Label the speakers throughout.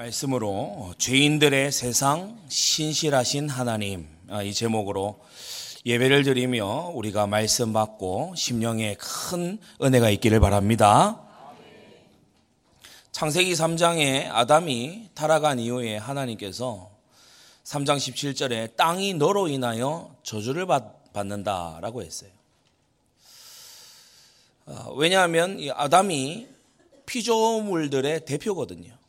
Speaker 1: 말씀으로 죄인들의 세상 신실하신 하나님 아, 이 제목으로 예배를 드리며 우리가 말씀 받고 심령에 큰 은혜가 있기를 바랍니다. 창세기 3장에 아담이 타락한 이후에 하나님께서 3장 17절에 땅이 너로 인하여 저주를 받는다라고 했어요. 아, 왜냐하면 아담이 피조물들의 대표거든요.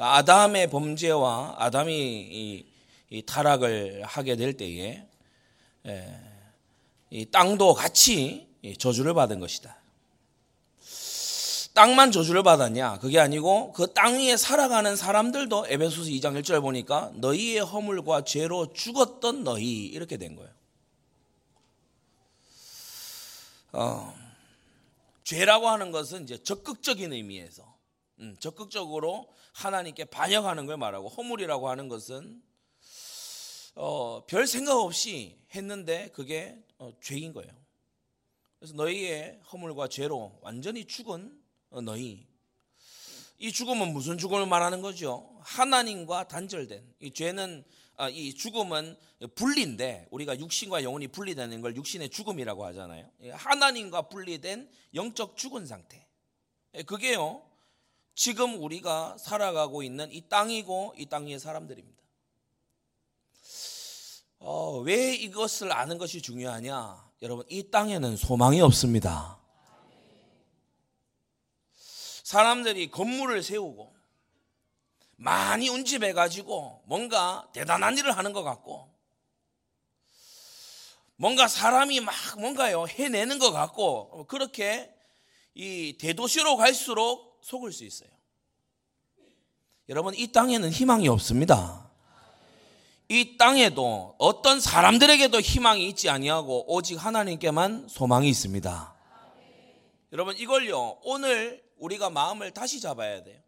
Speaker 1: 그러니까 아담의 범죄와 아담이 이, 이 타락을 하게 될 때에 예, 이 땅도 같이 저주를 받은 것이다. 땅만 저주를 받았냐? 그게 아니고 그 땅 위에 살아가는 사람들도 에베소서 2장 1절 보니까 너희의 허물과 죄로 죽었던 너희 이렇게 된 거예요. 어, 죄라고 하는 것은 이제 적극적인 의미에서 음, 적극적으로 하나님께 반역하는 걸 말하고 허물이라고 하는 것은 어, 별 생각 없이 했는데 그게 어, 죄인 거예요. 그래서 너희의 허물과 죄로 완전히 죽은 어, 너희. 이 죽음은 무슨 죽음을 말하는 거죠? 하나님과 단절된 이 죄는 아, 이 죽음은 분리인데 우리가 육신과 영혼이 분리되는 걸 육신의 죽음이라고 하잖아요. 하나님과 분리된 영적 죽은 상태. 예, 그게요. 지금 우리가 살아가고 있는 이 땅이고 이땅 위의 사람들입니다. 어, 왜 이것을 아는 것이 중요하냐? 여러분, 이 땅에는 소망이 없습니다. 사람들이 건물을 세우고 많이 운집해가지고 뭔가 대단한 일을 하는 것 같고 뭔가 사람이 막 뭔가요 해내는 것 같고 그렇게 이 대도시로 갈수록 속을 수 있어요. 여러분, 이 땅에는 희망이 없습니다. 이 땅에도 어떤 사람들에게도 희망이 있지 아니하고 오직 하나님께만 소망이 있습니다. 여러분, 이걸요, 오늘 우리가 마음을 다시 잡아야 돼요.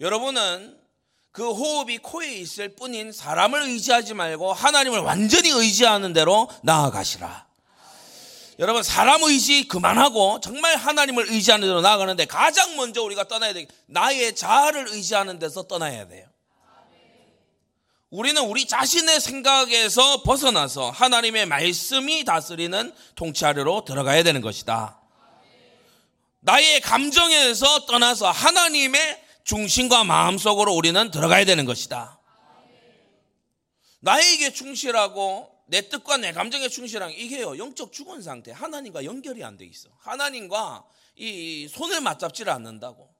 Speaker 1: 여러분은 그 호흡이 코에 있을 뿐인 사람을 의지하지 말고 하나님을 완전히 의지하는 대로 나아가시라. 여러분 사람 의지 그만하고 정말 하나님을 의지하는 데로 나아가는데 가장 먼저 우리가 떠나야 돼. 나의 자아를 의지하는 데서 떠나야 돼요. 우리는 우리 자신의 생각에서 벗어나서 하나님의 말씀이 다스리는 통치하려로 들어가야 되는 것이다. 나의 감정에서 떠나서 하나님의 중심과 마음속으로 우리는 들어가야 되는 것이다. 나에게 충실하고 내 뜻과 내 감정에 충실한 이게요 영적 죽은 상태 하나님과 연결이 안 돼 있어 하나님과 이 손을 맞잡지를 않는다고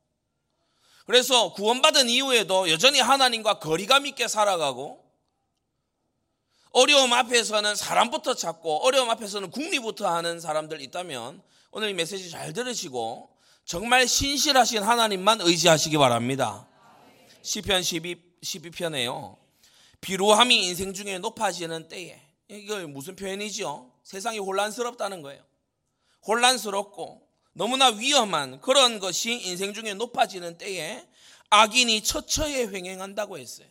Speaker 1: 그래서 구원받은 이후에도 여전히 하나님과 거리감 있게 살아가고 어려움 앞에서는 사람부터 찾고 어려움 앞에서는 국리부터 하는 사람들 있다면 오늘 이 메시지 잘 들으시고 정말 신실하신 하나님만 의지하시기 바랍니다. 시편 12, 12편에요. 비루함이 인생 중에 높아지는 때에 이걸 무슨 표현이죠? 세상이 혼란스럽다는 거예요. 혼란스럽고 너무나 위험한 그런 것이 인생 중에 높아지는 때에 악인이 처처에 횡행한다고 했어요.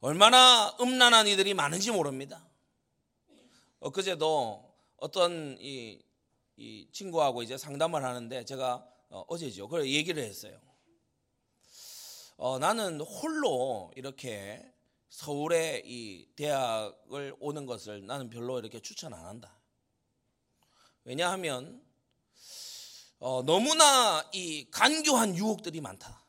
Speaker 1: 얼마나 음란한 이들이 많은지 모릅니다. 엊그제도 어떤 이, 이 친구하고 이제 상담을 하는데 제가 어, 제죠 그래 얘기를 했어요. 어, 나는 홀로 이렇게 서울에 이 대학을 오는 것을 나는 별로 이렇게 추천 안 한다. 왜냐하면 어, 너무나 이 간교한 유혹들이 많다.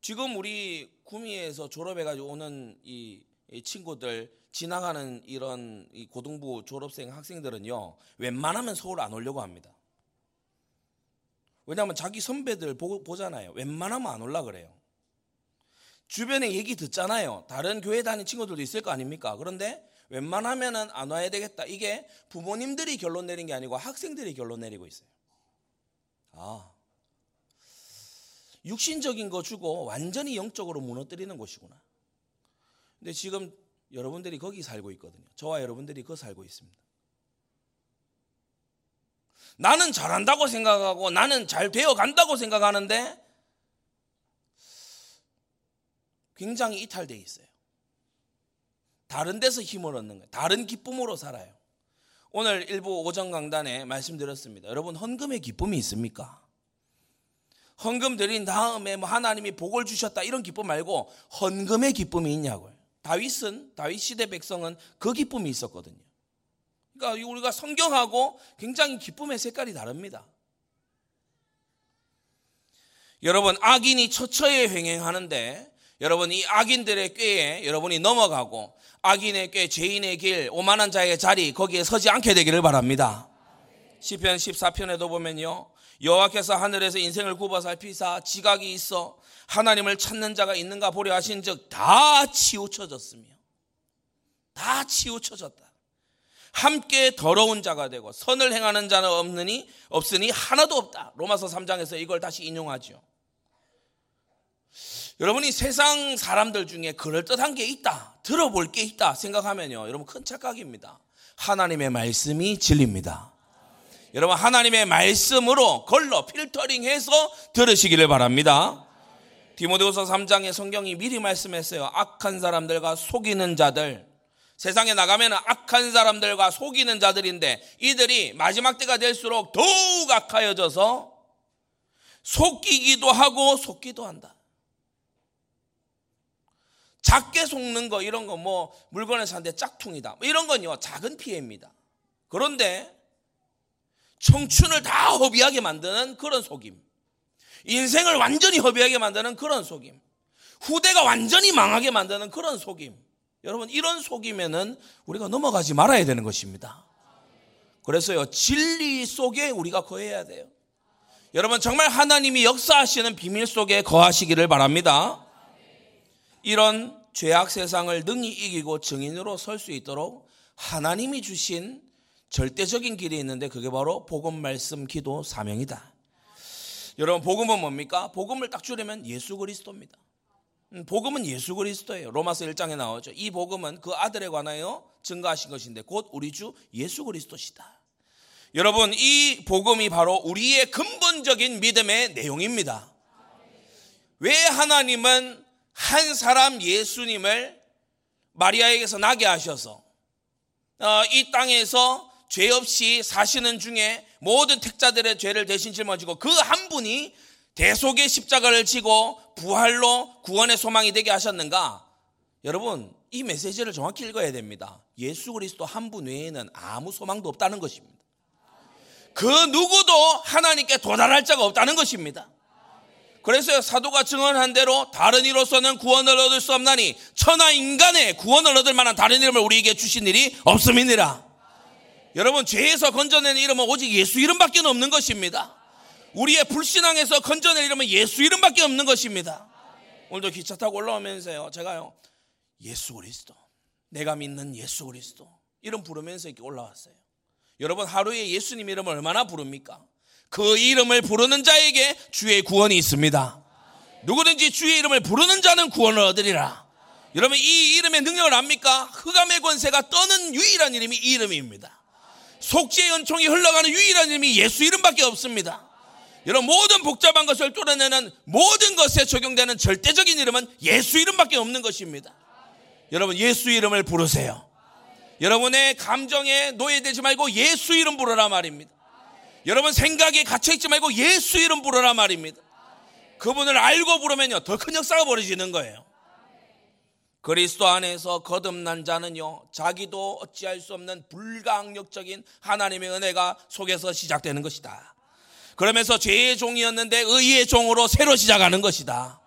Speaker 1: 지금 우리 구미에서 졸업해가지고 오는 이, 이 친구들 지나가는 이런 이 고등부 졸업생 학생들은요 웬만하면 서울 안 오려고 합니다. 왜냐하면 자기 선배들 보, 보잖아요. 웬만하면 안 올라 그래요. 주변에 얘기 듣잖아요. 다른 교회 다니는 친구들도 있을 거 아닙니까? 그런데 웬만하면은 안 와야 되겠다. 이게 부모님들이 결론 내린 게 아니고 학생들이 결론 내리고 있어요. 아. 육신적인 거 주고 완전히 영적으로 무너뜨리는 곳이구나. 근데 지금 여러분들이 거기 살고 있거든요. 저와 여러분들이 그 살고 있습니다. 나는 잘한다고 생각하고 나는 잘 되어 간다고 생각하는데 굉장히 이탈되어 있어요. 다른 데서 힘을 얻는 거예요. 다른 기쁨으로 살아요. 오늘 일부 오전 강단에 말씀드렸습니다. 여러분 헌금의 기쁨이 있습니까? 헌금 드린 다음에 뭐 하나님이 복을 주셨다 이런 기쁨 말고 헌금의 기쁨이 있냐고요. 다윗은 다윗 시대 백성은 그 기쁨이 있었거든요. 그러니까 우리가 성경하고 굉장히 기쁨의 색깔이 다릅니다. 여러분 악인이 처처에 횡행하는데 여러분 이 악인들의 꾀에 여러분이 넘어가고 악인의 꾀, 죄인의 길, 오만한 자의 자리 거기에 서지 않게 되기를 바랍니다. 시편 14편에도 보면요. 여호와께서 하늘에서 인생을 굽어 살피사 지각이 있어 하나님을 찾는 자가 있는가 보려 하신즉 다 치우쳐졌으며 다 치우쳐졌다. 함께 더러운 자가 되고 선을 행하는 자는 없느니 없으니 하나도 없다. 로마서 3장에서 이걸 다시 인용하죠. 여러분이 세상 사람들 중에 그럴듯한 게 있다, 들어볼 게 있다 생각하면요. 여러분 큰 착각입니다. 하나님의 말씀이 진리입니다. 여러분 하나님의 말씀으로 걸러 필터링해서 들으시기를 바랍니다. 디모데후서 3장의 성경이 미리 말씀했어요. 악한 사람들과 속이는 자들 세상에 나가면 악한 사람들과 속이는 자들인데 이들이 마지막 때가 될수록 더욱 악하여져서 속이기도 하고 속기도 한다. 작게 속는 거 이런 거 뭐 물건을 사는데 짝퉁이다. 뭐 이런 건요 작은 피해입니다. 그런데 청춘을 다 허비하게 만드는 그런 속임. 인생을 완전히 허비하게 만드는 그런 속임. 후대가 완전히 망하게 만드는 그런 속임. 여러분 이런 속임에는 우리가 넘어가지 말아야 되는 것입니다. 그래서요 진리 속에 우리가 거해야 돼요. 여러분 정말 하나님이 역사하시는 비밀 속에 거하시기를 바랍니다. 이런 죄악 세상을 능히 이기고 증인으로 설 수 있도록 하나님이 주신 절대적인 길이 있는데 그게 바로 복음 말씀 기도 사명이다. 여러분 복음은 뭡니까? 복음을 딱 줄이면 예수 그리스도입니다. 음, 복음은 예수 그리스도예요. 로마서 1장에 나오죠. 이 복음은 그 아들에 관하여 증거하신 것인데 곧 우리 주 예수 그리스도시다. 여러분 이 복음이 바로 우리의 근본적인 믿음의 내용입니다. 왜 하나님은 한 사람 예수님을 마리아에게서 나게 하셔서 어, 이 땅에서 죄 없이 사시는 중에 모든 택자들의 죄를 대신 짊어지고 그 한 분이 대속의 십자가를 지고 부활로 구원의 소망이 되게 하셨는가? 여러분, 이 메시지를 정확히 읽어야 됩니다. 예수 그리스도 한 분 외에는 아무 소망도 없다는 것입니다. 그 누구도 하나님께 도달할 자가 없다는 것입니다. 그래서 사도가 증언한 대로 다른 이로서는 구원을 얻을 수 없나니 천하 인간의 구원을 얻을 만한 다른 이름을 우리에게 주신 일이 없음이니라. 여러분 죄에서 건져낸 이름은 오직 예수 이름밖에 없는 것입니다. 우리의 불신앙에서 건져낼 이름은 예수 이름밖에 없는 것입니다. 오늘도 기차 타고 올라오면서요. 제가요. 예수 그리스도. 내가 믿는 예수 그리스도. 이름 부르면서 이렇게 올라왔어요. 여러분 하루에 예수님 이름을 얼마나 부릅니까? 그 이름을 부르는 자에게 주의 구원이 있습니다. 누구든지 주의 이름을 부르는 자는 구원을 얻으리라. 여러분 이 이름의 능력을 압니까? 흑암의 권세가 떠는 유일한 이름이 이 이름입니다. 속죄의 은총이 흘러가는 유일한 이름이 예수 이름밖에 없습니다. 여러분 모든 복잡한 것을 뚫어내는 모든 것에 적용되는 절대적인 이름은 예수 이름밖에 없는 것입니다. 여러분 예수 이름을 부르세요. 여러분의 감정에 노예되지 말고 예수 이름 부르라 말입니다. 여러분 생각에 갇혀있지 말고 예수 이름 부르라 말입니다. 그분을 알고 부르면요 더 큰 역사가 벌어지는 거예요. 그리스도 안에서 거듭난 자는요 자기도 어찌할 수 없는 불가항력적인 하나님의 은혜가 속에서 시작되는 것이다. 그러면서 죄의 종이었는데 의의 종으로 새로 시작하는 것이다.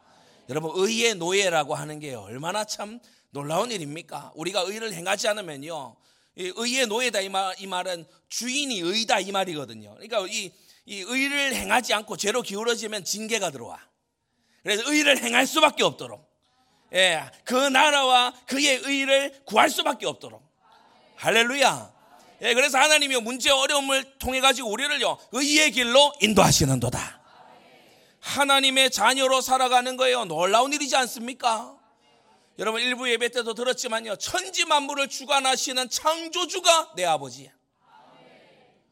Speaker 1: 여러분 의의 노예라고 하는 게 얼마나 참 놀라운 일입니까? 우리가 의를 행하지 않으면요 의의 노예다 이, 말, 이 말은 주인이 의다 이 말이거든요. 그러니까 이, 이 의를 행하지 않고 죄로 기울어지면 징계가 들어와. 그래서 의를 행할 수밖에 없도록. 예, 그 나라와 그의 의를 구할 수밖에 없도록. 할렐루야. 예, 그래서 하나님이 문제 어려움을 통해 가지고 우리를요 의의 길로 인도하시는도다. 하나님의 자녀로 살아가는 거예요. 놀라운 일이지 않습니까? 여러분 일부 예배 때도 들었지만요 천지 만물을 주관하시는 창조주가 내 아버지야.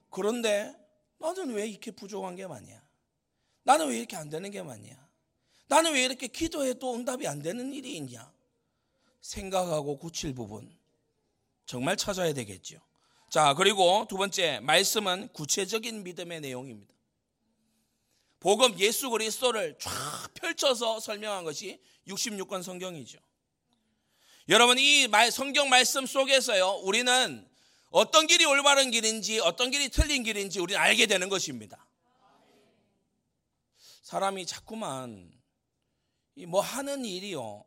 Speaker 1: 그런데 나는 왜 이렇게 부족한 게 많냐? 나는 왜 이렇게 안 되는 게 많냐? 나는 왜 이렇게 기도해도 응답이 안 되는 일이 있냐? 생각하고 고칠 부분 정말 찾아야 되겠죠. 자, 그리고 두 번째 말씀은 구체적인 믿음의 내용입니다. 복음 예수 그리스도를 쫙 펼쳐서 설명한 것이 66권 성경이죠. 여러분 이 성경 말씀 속에서요. 우리는 어떤 길이 올바른 길인지 어떤 길이 틀린 길인지 우리는 알게 되는 것입니다. 사람이 자꾸만 뭐 하는 일이요.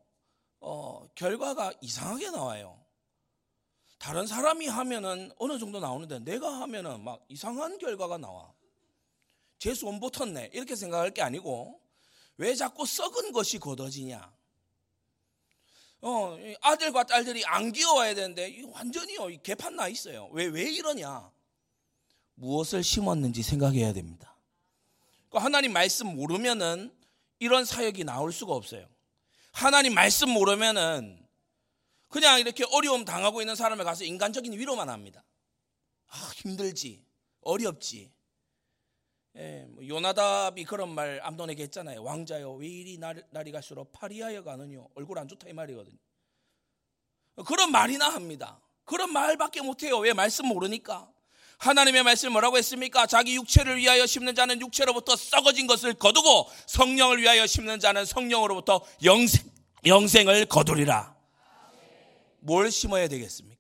Speaker 1: 어, 결과가 이상하게 나와요. 다른 사람이 하면은 어느 정도 나오는데 내가 하면은 막 이상한 결과가 나와. 재수 못 붙었네. 이렇게 생각할 게 아니고 왜 자꾸 썩은 것이 걷어지냐. 어, 아들과 딸들이 안 귀여워야 되는데 완전히요 개판 나 있어요. 왜 왜 이러냐? 무엇을 심었는지 생각해야 됩니다. 그러니까 하나님 말씀 모르면은 이런 사역이 나올 수가 없어요. 하나님 말씀 모르면은 그냥 이렇게 어려움 당하고 있는 사람에 가서 인간적인 위로만 합니다. 아, 힘들지, 어렵지. 예, 뭐 요나답이 그런 말 암돈에게 했잖아요. 왕자여, 왜 이리 날, 날이 갈수록 파리하여 가느뇨? 얼굴 안 좋다 이 말이거든요. 그런 말이나 합니다. 그런 말밖에 못해요. 왜 말씀 모르니까? 하나님의 말씀 뭐라고 했습니까? 자기 육체를 위하여 심는 자는 육체로부터 썩어진 것을 거두고 성령을 위하여 심는 자는 성령으로부터 영생, 영생을 거두리라. 뭘 심어야 되겠습니까?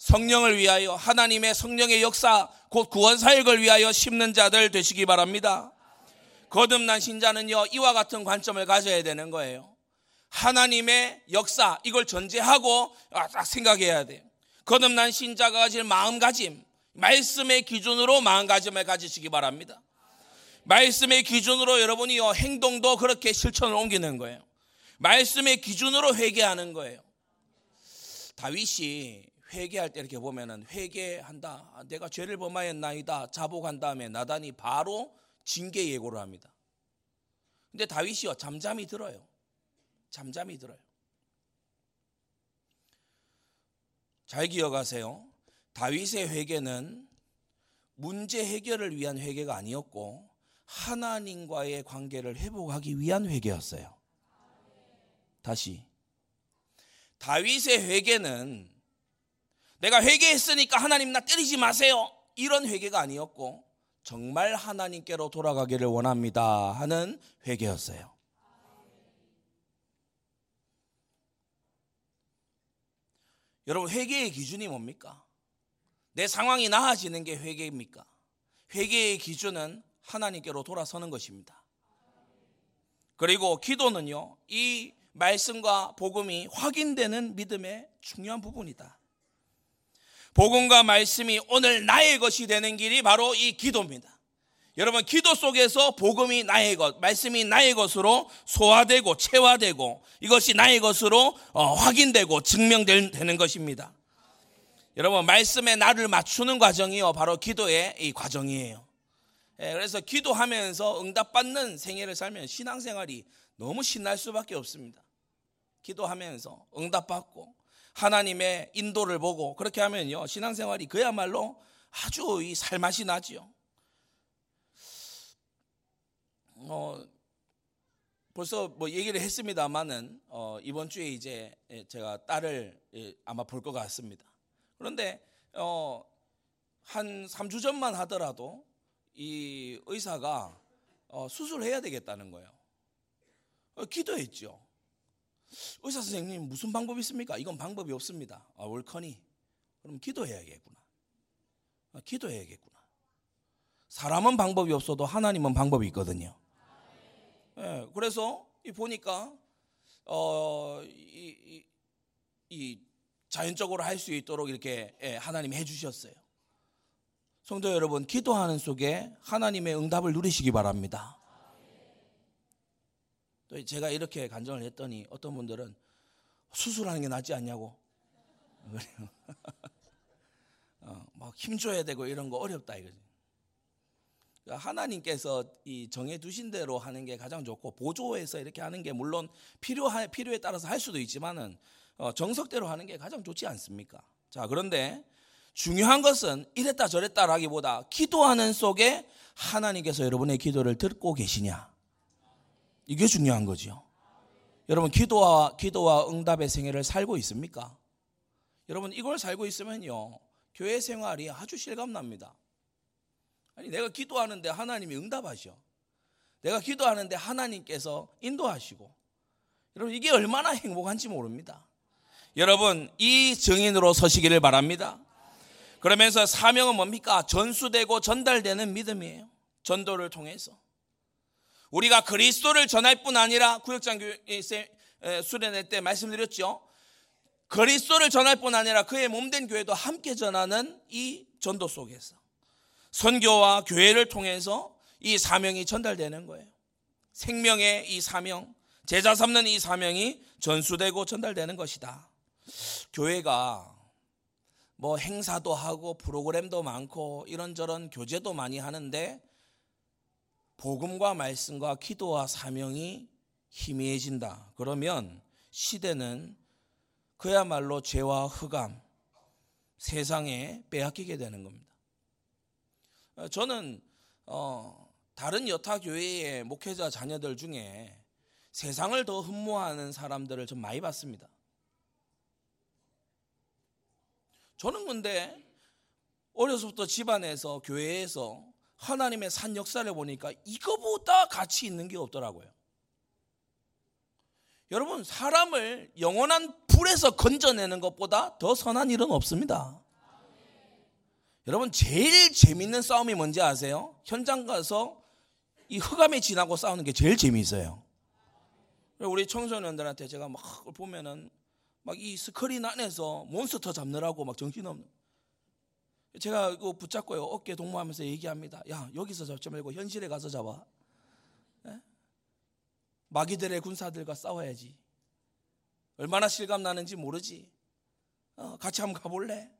Speaker 1: 성령을 위하여 하나님의 성령의 역사 곧 구원 사역을 위하여 심는 자들 되시기 바랍니다. 거듭난 신자는요 이와 같은 관점을 가져야 되는 거예요. 하나님의 역사 이걸 전제하고 딱 생각해야 돼요. 거듭난 신자가 가질 마음가짐 말씀의 기준으로 마음가짐을 가지시기 바랍니다. 말씀의 기준으로 여러분이 행동도 그렇게 실천을 옮기는 거예요. 말씀의 기준으로 회개하는 거예요. 다윗이 회개할 때 이렇게 보면은 회개한다. 아, 내가 죄를 범하였나이다. 자복한 다음에 나단이 바로 징계 예고를 합니다. 근데 다윗이요 잠잠히 들어요. 잠잠히 들어요. 잘 기억하세요. 다윗의 회개는 문제 해결을 위한 회개가 아니었고 하나님과의 관계를 회복하기 위한 회개였어요. 다시 다윗의 회개는 내가 회개했으니까 하나님 나 때리지 마세요. 이런 회개가 아니었고 정말 하나님께로 돌아가기를 원합니다 하는 회개였어요. 여러분 회개의 기준이 뭡니까? 내 상황이 나아지는 게 회개입니까? 회개의 기준은 하나님께로 돌아서는 것입니다. 그리고 기도는요, 이 말씀과 복음이 확인되는 믿음의 중요한 부분이다. 복음과 말씀이 오늘 나의 것이 되는 길이 바로 이 기도입니다. 여러분, 기도 속에서 복음이 나의 것, 말씀이 나의 것으로 소화되고 체화되고 이것이 나의 것으로 어, 확인되고 증명되는 것입니다. 여러분 말씀에 나를 맞추는 과정이요 바로 기도의 이 과정이에요. 예, 그래서 기도하면서 응답받는 생애를 살면 신앙생활이 너무 신날 수밖에 없습니다. 기도하면서 응답받고 하나님의 인도를 보고 그렇게 하면요 신앙생활이 그야말로 아주 이 살맛이 나지요. 어, 벌써 뭐 얘기를 했습니다만은 어, 이번 주에 이제 제가 딸을 아마 볼 것 같습니다. 그런데 어, 한 3주 전만 하더라도 이 의사가 어, 수술해야 되겠다는 거예요. 어, 기도했죠. 의사 선생님 무슨 방법이 있습니까? 이건 방법이 없습니다. 아, 월커니 그럼 기도해야겠구나. 아, 기도해야겠구나. 사람은 방법이 없어도 하나님은 방법이 있거든요. 예, 그래서 보니까 어, 이, 이, 이 자연적으로 할 수 있도록 이렇게 예, 하나님이 해주셨어요. 성도 여러분, 기도하는 속에 하나님의 응답을 누리시기 바랍니다. 또 제가 이렇게 간증을 했더니 어떤 분들은 수술하는 게 낫지 않냐고. 어, 막 힘 줘야 되고 이런 거 어렵다 이거지. 그러니까 하나님께서 이 정해 두신 대로 하는 게 가장 좋고 보조해서 이렇게 하는 게 물론 필요하, 필요에 따라서 할 수도 있지만은 어, 정석대로 하는 게 가장 좋지 않습니까? 자, 그런데 중요한 것은 이랬다 저랬다라기보다 기도하는 속에 하나님께서 여러분의 기도를 듣고 계시냐. 이게 중요한 거죠. 여러분 기도와 기도와 응답의 생애를 살고 있습니까? 여러분 이걸 살고 있으면요. 교회 생활이 아주 실감납니다. 아니 내가 기도하는데 하나님이 응답하셔. 내가 기도하는데 하나님께서 인도하시고 여러분 이게 얼마나 행복한지 모릅니다. 여러분 이 증인으로 서시기를 바랍니다. 그러면서 사명은 뭡니까? 전수되고 전달되는 믿음이에요. 전도를 통해서 우리가 그리스도를 전할 뿐 아니라 구역장 수련회 때 말씀드렸죠. 그리스도를 전할 뿐 아니라 그의 몸된 교회도 함께 전하는 이 전도 속에서 선교와 교회를 통해서 이 사명이 전달되는 거예요. 생명의 이 사명, 제자 삼는 이 사명이 전수되고 전달되는 것이다. 교회가 뭐 행사도 하고 프로그램도 많고 이런저런 교제도 많이 하는데 복음과 말씀과 기도와 사명이 희미해진다. 그러면 시대는 그야말로 죄와 흑암, 세상에 빼앗기게 되는 겁니다. 어, 저는 어, 다른 여타 교회의 목회자 자녀들 중에 세상을 더 흠모하는 사람들을 좀 많이 봤습니다. 저는 근데 어려서부터 집안에서 교회에서 하나님의 산 역사를 보니까 이거보다 가치 있는 게 없더라고요. 여러분, 사람을 영원한 불에서 건져내는 것보다 더 선한 일은 없습니다. 여러분, 제일 재밌는 싸움이 뭔지 아세요? 현장 가서 이 흑암에 지나고 싸우는 게 제일 재미있어요. 우리 청소년들한테 제가 막 보면은 막 이 스크린 안에서 몬스터 잡느라고 막 정신없는. 제가 그 붙잡고요 어깨 동무하면서 얘기합니다. 야 여기서 잡지 말고 현실에 가서 잡아. 예? 마귀들의 군사들과 싸워야지. 얼마나 실감 나는지 모르지. 어, 같이 한번 가볼래?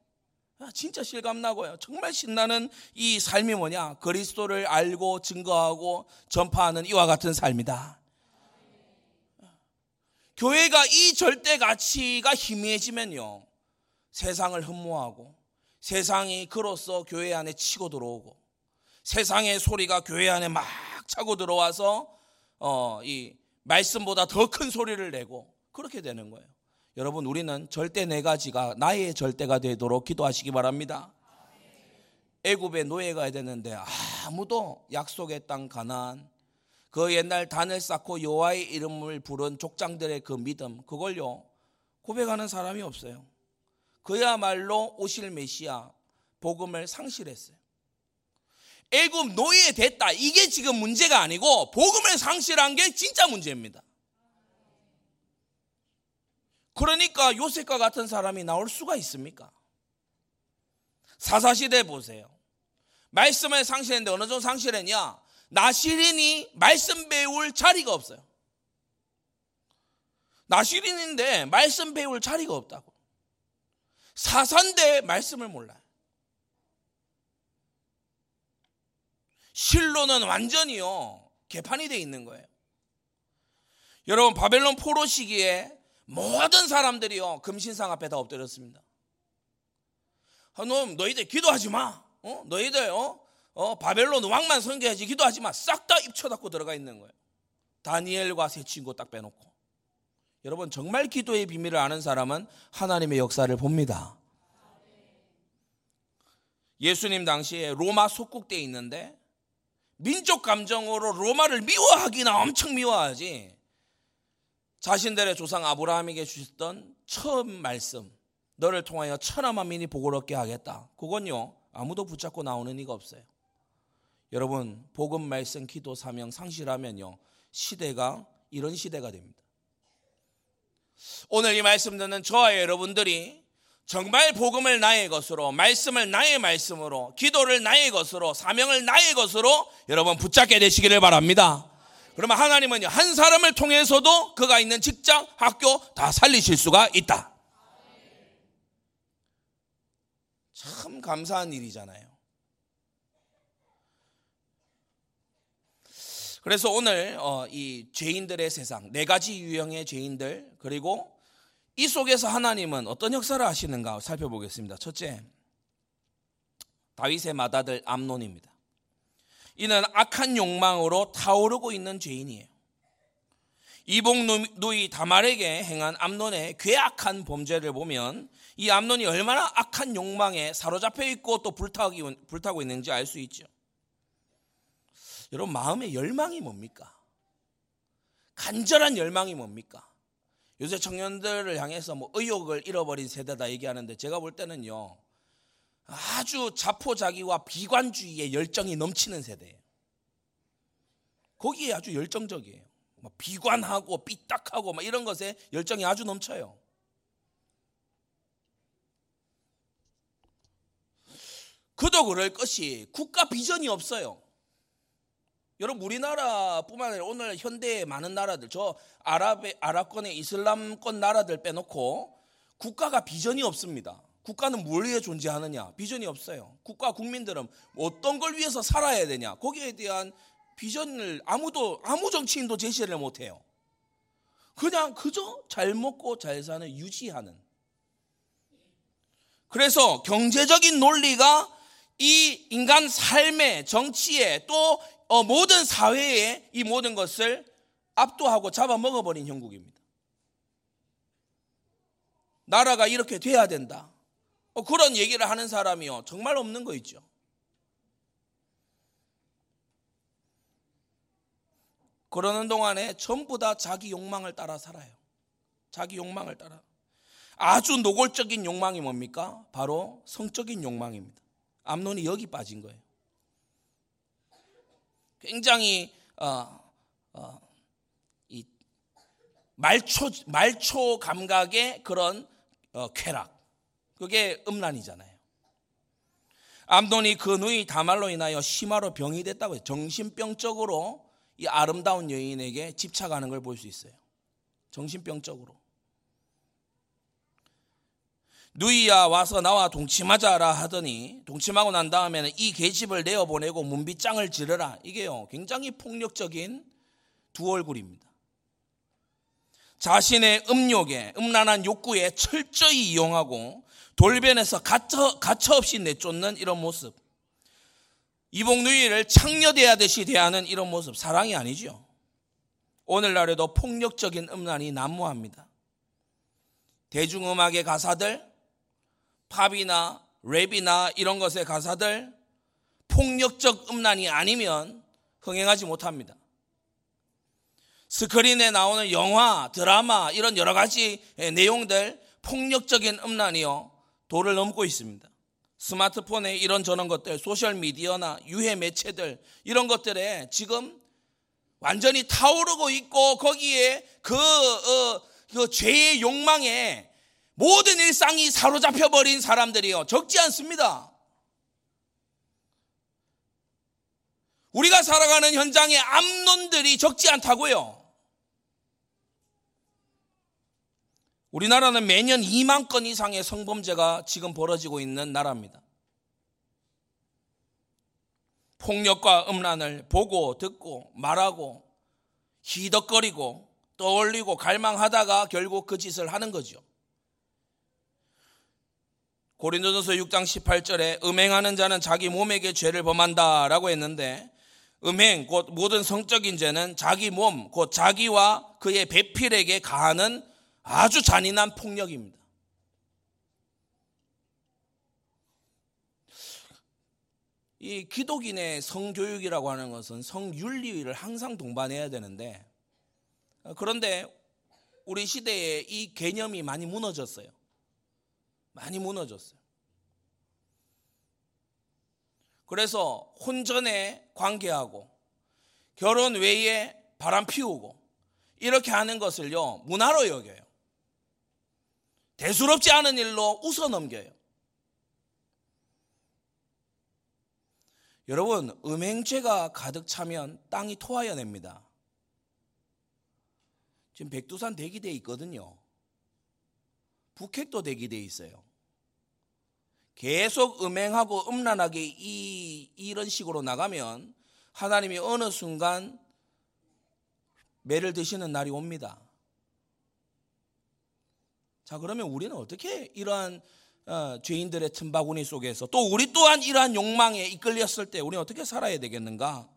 Speaker 1: 아, 진짜 실감 나고요. 정말 신나는 이 삶이 뭐냐? 그리스도를 알고 증거하고 전파하는 이와 같은 삶이다. 교회가 이 절대 가치가 희미해지면요. 세상을 흠모하고 세상이 그로써 교회 안에 치고 들어오고 세상의 소리가 교회 안에 막 차고 들어와서 어, 이 말씀보다 더 큰 소리를 내고 그렇게 되는 거예요. 여러분 우리는 절대 네 가지가 나의 절대가 되도록 기도하시기 바랍니다. 애굽에 노예가 되는데 아무도 약속의 땅 가나안 그 옛날 단을 쌓고 여호와의 이름을 부른 족장들의 그 믿음 그걸요 고백하는 사람이 없어요. 그야말로 오실 메시아 복음을 상실했어요. 애굽 노예 됐다. 이게 지금 문제가 아니고 복음을 상실한 게 진짜 문제입니다. 그러니까 요셉과 같은 사람이 나올 수가 있습니까? 사사시대 보세요. 말씀을 상실했는데 어느 정도 상실했냐? 나시린이 말씀 배울 자리가 없어요. 나시린인데 말씀 배울 자리가 없다고. 사산대 말씀을 몰라요. 실로는 완전히요 개판이 돼 있는 거예요. 여러분 바벨론 포로 시기에 모든 사람들이요 금신상 앞에 다 엎드렸습니다. 아, 너 너희들 기도하지 마. 어? 너희들 어? 어, 바벨론 왕만 섬겨야지 기도하지 마. 싹 다 입쳐 닫고 들어가 있는 거예요. 다니엘과 세 친구 딱 빼놓고. 여러분 정말 기도의 비밀을 아는 사람은 하나님의 역사를 봅니다. 예수님 당시에 로마 속국대에 있는데 민족 감정으로 로마를 미워하기나 엄청 미워하지. 자신들의 조상 아브라함에게 주셨던 처음 말씀, 너를 통하여 천하 만민이 복을 얻게 하겠다. 그건요 아무도 붙잡고 나오는 이가 없어요. 여러분 복음 말씀 기도 사명 상실하면요 시대가 이런 시대가 됩니다. 오늘 이 말씀 듣는 저와 여러분들이 정말 복음을 나의 것으로 말씀을 나의 말씀으로 기도를 나의 것으로 사명을 나의 것으로 여러분 붙잡게 되시기를 바랍니다. 그러면 하나님은요 한 사람을 통해서도 그가 있는 직장, 학교 다 살리실 수가 있다. 참 감사한 일이잖아요. 그래서 오늘 어, 이 죄인들의 세상 네 가지 유형의 죄인들 그리고 이 속에서 하나님은 어떤 역사를 하시는가 살펴보겠습니다. 첫째, 다윗의 맏아들 암논입니다. 이는 악한 욕망으로 타오르고 있는 죄인이에요. 이복 누이 다말에게 행한 암논의 괴악한 범죄를 보면 이 암논이 얼마나 악한 욕망에 사로잡혀 있고 또 불타고 있는지 알 수 있죠. 여러분 마음의 열망이 뭡니까? 간절한 열망이 뭡니까? 요새 청년들을 향해서 뭐 의욕을 잃어버린 세대다 얘기하는데 제가 볼 때는요 아주 자포자기와 비관주의의 열정이 넘치는 세대예요. 거기에 아주 열정적이에요. 비관하고 삐딱하고 막 이런 것에 열정이 아주 넘쳐요. 그도 그럴 것이 국가 비전이 없어요. 여러분 우리나라뿐만 아니라 오늘 현대의 많은 나라들 저 아랍 아랍권의 이슬람권 나라들 빼놓고 국가가 비전이 없습니다. 국가는 뭘 위해 존재하느냐? 비전이 없어요. 국가 국민들은 어떤 걸 위해서 살아야 되냐? 거기에 대한 비전을 아무도 아무 정치인도 제시를 못 해요. 그냥 그저 잘 먹고 잘 사는 유지하는. 그래서 경제적인 논리가 이 인간 삶의 정치에 또 어, 모든 사회에 이 모든 것을 압도하고 잡아먹어버린 형국입니다. 나라가 이렇게 돼야 된다. 어, 그런 얘기를 하는 사람이요. 정말 없는 거 있죠. 그러는 동안에 전부 다 자기 욕망을 따라 살아요. 자기 욕망을 따라. 아주 노골적인 욕망이 뭡니까? 바로 성적인 욕망입니다. 암론이 여기 빠진 거예요. 굉장히 어, 어, 이 말초 말초 감각의 그런 어, 쾌락. 그게 음란이잖아요. 암돈이 그 누이 다말로 인하여 심화로 병이 됐다고 해요. 정신병적으로 이 아름다운 여인에게 집착하는 걸 볼 수 있어요. 정신병적으로. 누이야 와서 나와 동침하자라 하더니 동침하고 난 다음에는 이 계집을 내어 보내고 문빗장을 지르라. 이게요 굉장히 폭력적인 두 얼굴입니다. 자신의 음욕에 음란한 욕구에 철저히 이용하고 돌변해서 가차, 가차 없이 내쫓는 이런 모습. 이복 누이를 창녀대하듯이 대하는 이런 모습 사랑이 아니죠. 오늘날에도 폭력적인 음란이 난무합니다. 대중음악의 가사들, 팝이나 랩이나 이런 것의 가사들 폭력적 음란이 아니면 흥행하지 못합니다. 스크린에 나오는 영화, 드라마 이런 여러 가지 내용들 폭력적인 음란이요 도를 넘고 있습니다. 스마트폰에 이런 저런 것들, 소셜 미디어나 유해 매체들 이런 것들에 지금 완전히 타오르고 있고 거기에 그, 어, 그 죄의 욕망에 모든 일상이 사로잡혀 버린 사람들이요 적지 않습니다. 우리가 살아가는 현장의 암론들이 적지 않다고요. 우리나라는 매년 2만 건 이상의 성범죄가 지금 벌어지고 있는 나라입니다. 폭력과 음란을 보고 듣고 말하고 희덕거리고 떠올리고 갈망하다가 결국 그 짓을 하는 거죠. 고린도전서 6장 18절에 음행하는 자는 자기 몸에게 죄를 범한다라고 했는데 음행 곧 모든 성적인 죄는 자기 몸 곧 자기와 그의 배필에게 가하는 아주 잔인한 폭력입니다. 이 기독인의 성교육이라고 하는 것은 성윤리를 항상 동반해야 되는데 그런데 우리 시대에 이 개념이 많이 무너졌어요. 많이 무너졌어요. 그래서 혼전에 관계하고 결혼 외에 바람 피우고 이렇게 하는 것을요 문화로 여겨요. 대수롭지 않은 일로 웃어 넘겨요. 여러분, 음행죄가 가득 차면 땅이 토하여 냅니다. 지금 백두산 대기대에 있거든요. 북핵도 대기대에 있어요. 계속 음행하고 음란하게 이, 이런 식으로 나가면 하나님이 어느 순간 매를 드시는 날이 옵니다. 자, 그러면 우리는 어떻게 이러한 어, 죄인들의 틈바구니 속에서 또 우리 또한 이러한 욕망에 이끌렸을 때 우리는 어떻게 살아야 되겠는가?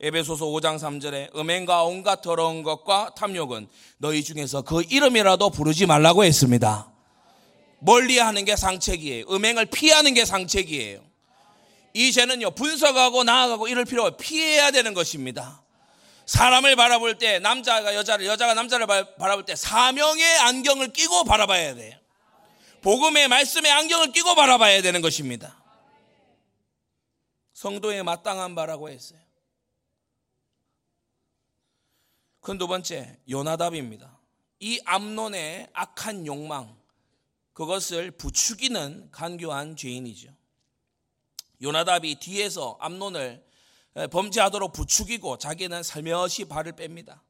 Speaker 1: 에베소서 5장 3절에 음행과 온갖 더러운 것과 탐욕은 너희 중에서 그 이름이라도 부르지 말라고 했습니다. 멀리 하는 게 상책이에요. 음행을 피하는 게 상책이에요. 이 죄는요 분석하고 나아가고 이럴 필요가 피해야 되는 것입니다. 사람을 바라볼 때 남자가 여자를 여자가 남자를 바라볼 때 사명의 안경을 끼고 바라봐야 돼요. 복음의 말씀의 안경을 끼고 바라봐야 되는 것입니다. 성도의 마땅한 바라고 했어요. 그 두 번째 요나답입니다. 이 암론의 악한 욕망 그것을 부추기는 간교한 죄인이죠. 요나답이 뒤에서 암론을 범죄하도록 부추기고 자기는 살며시 발을 뺍니다.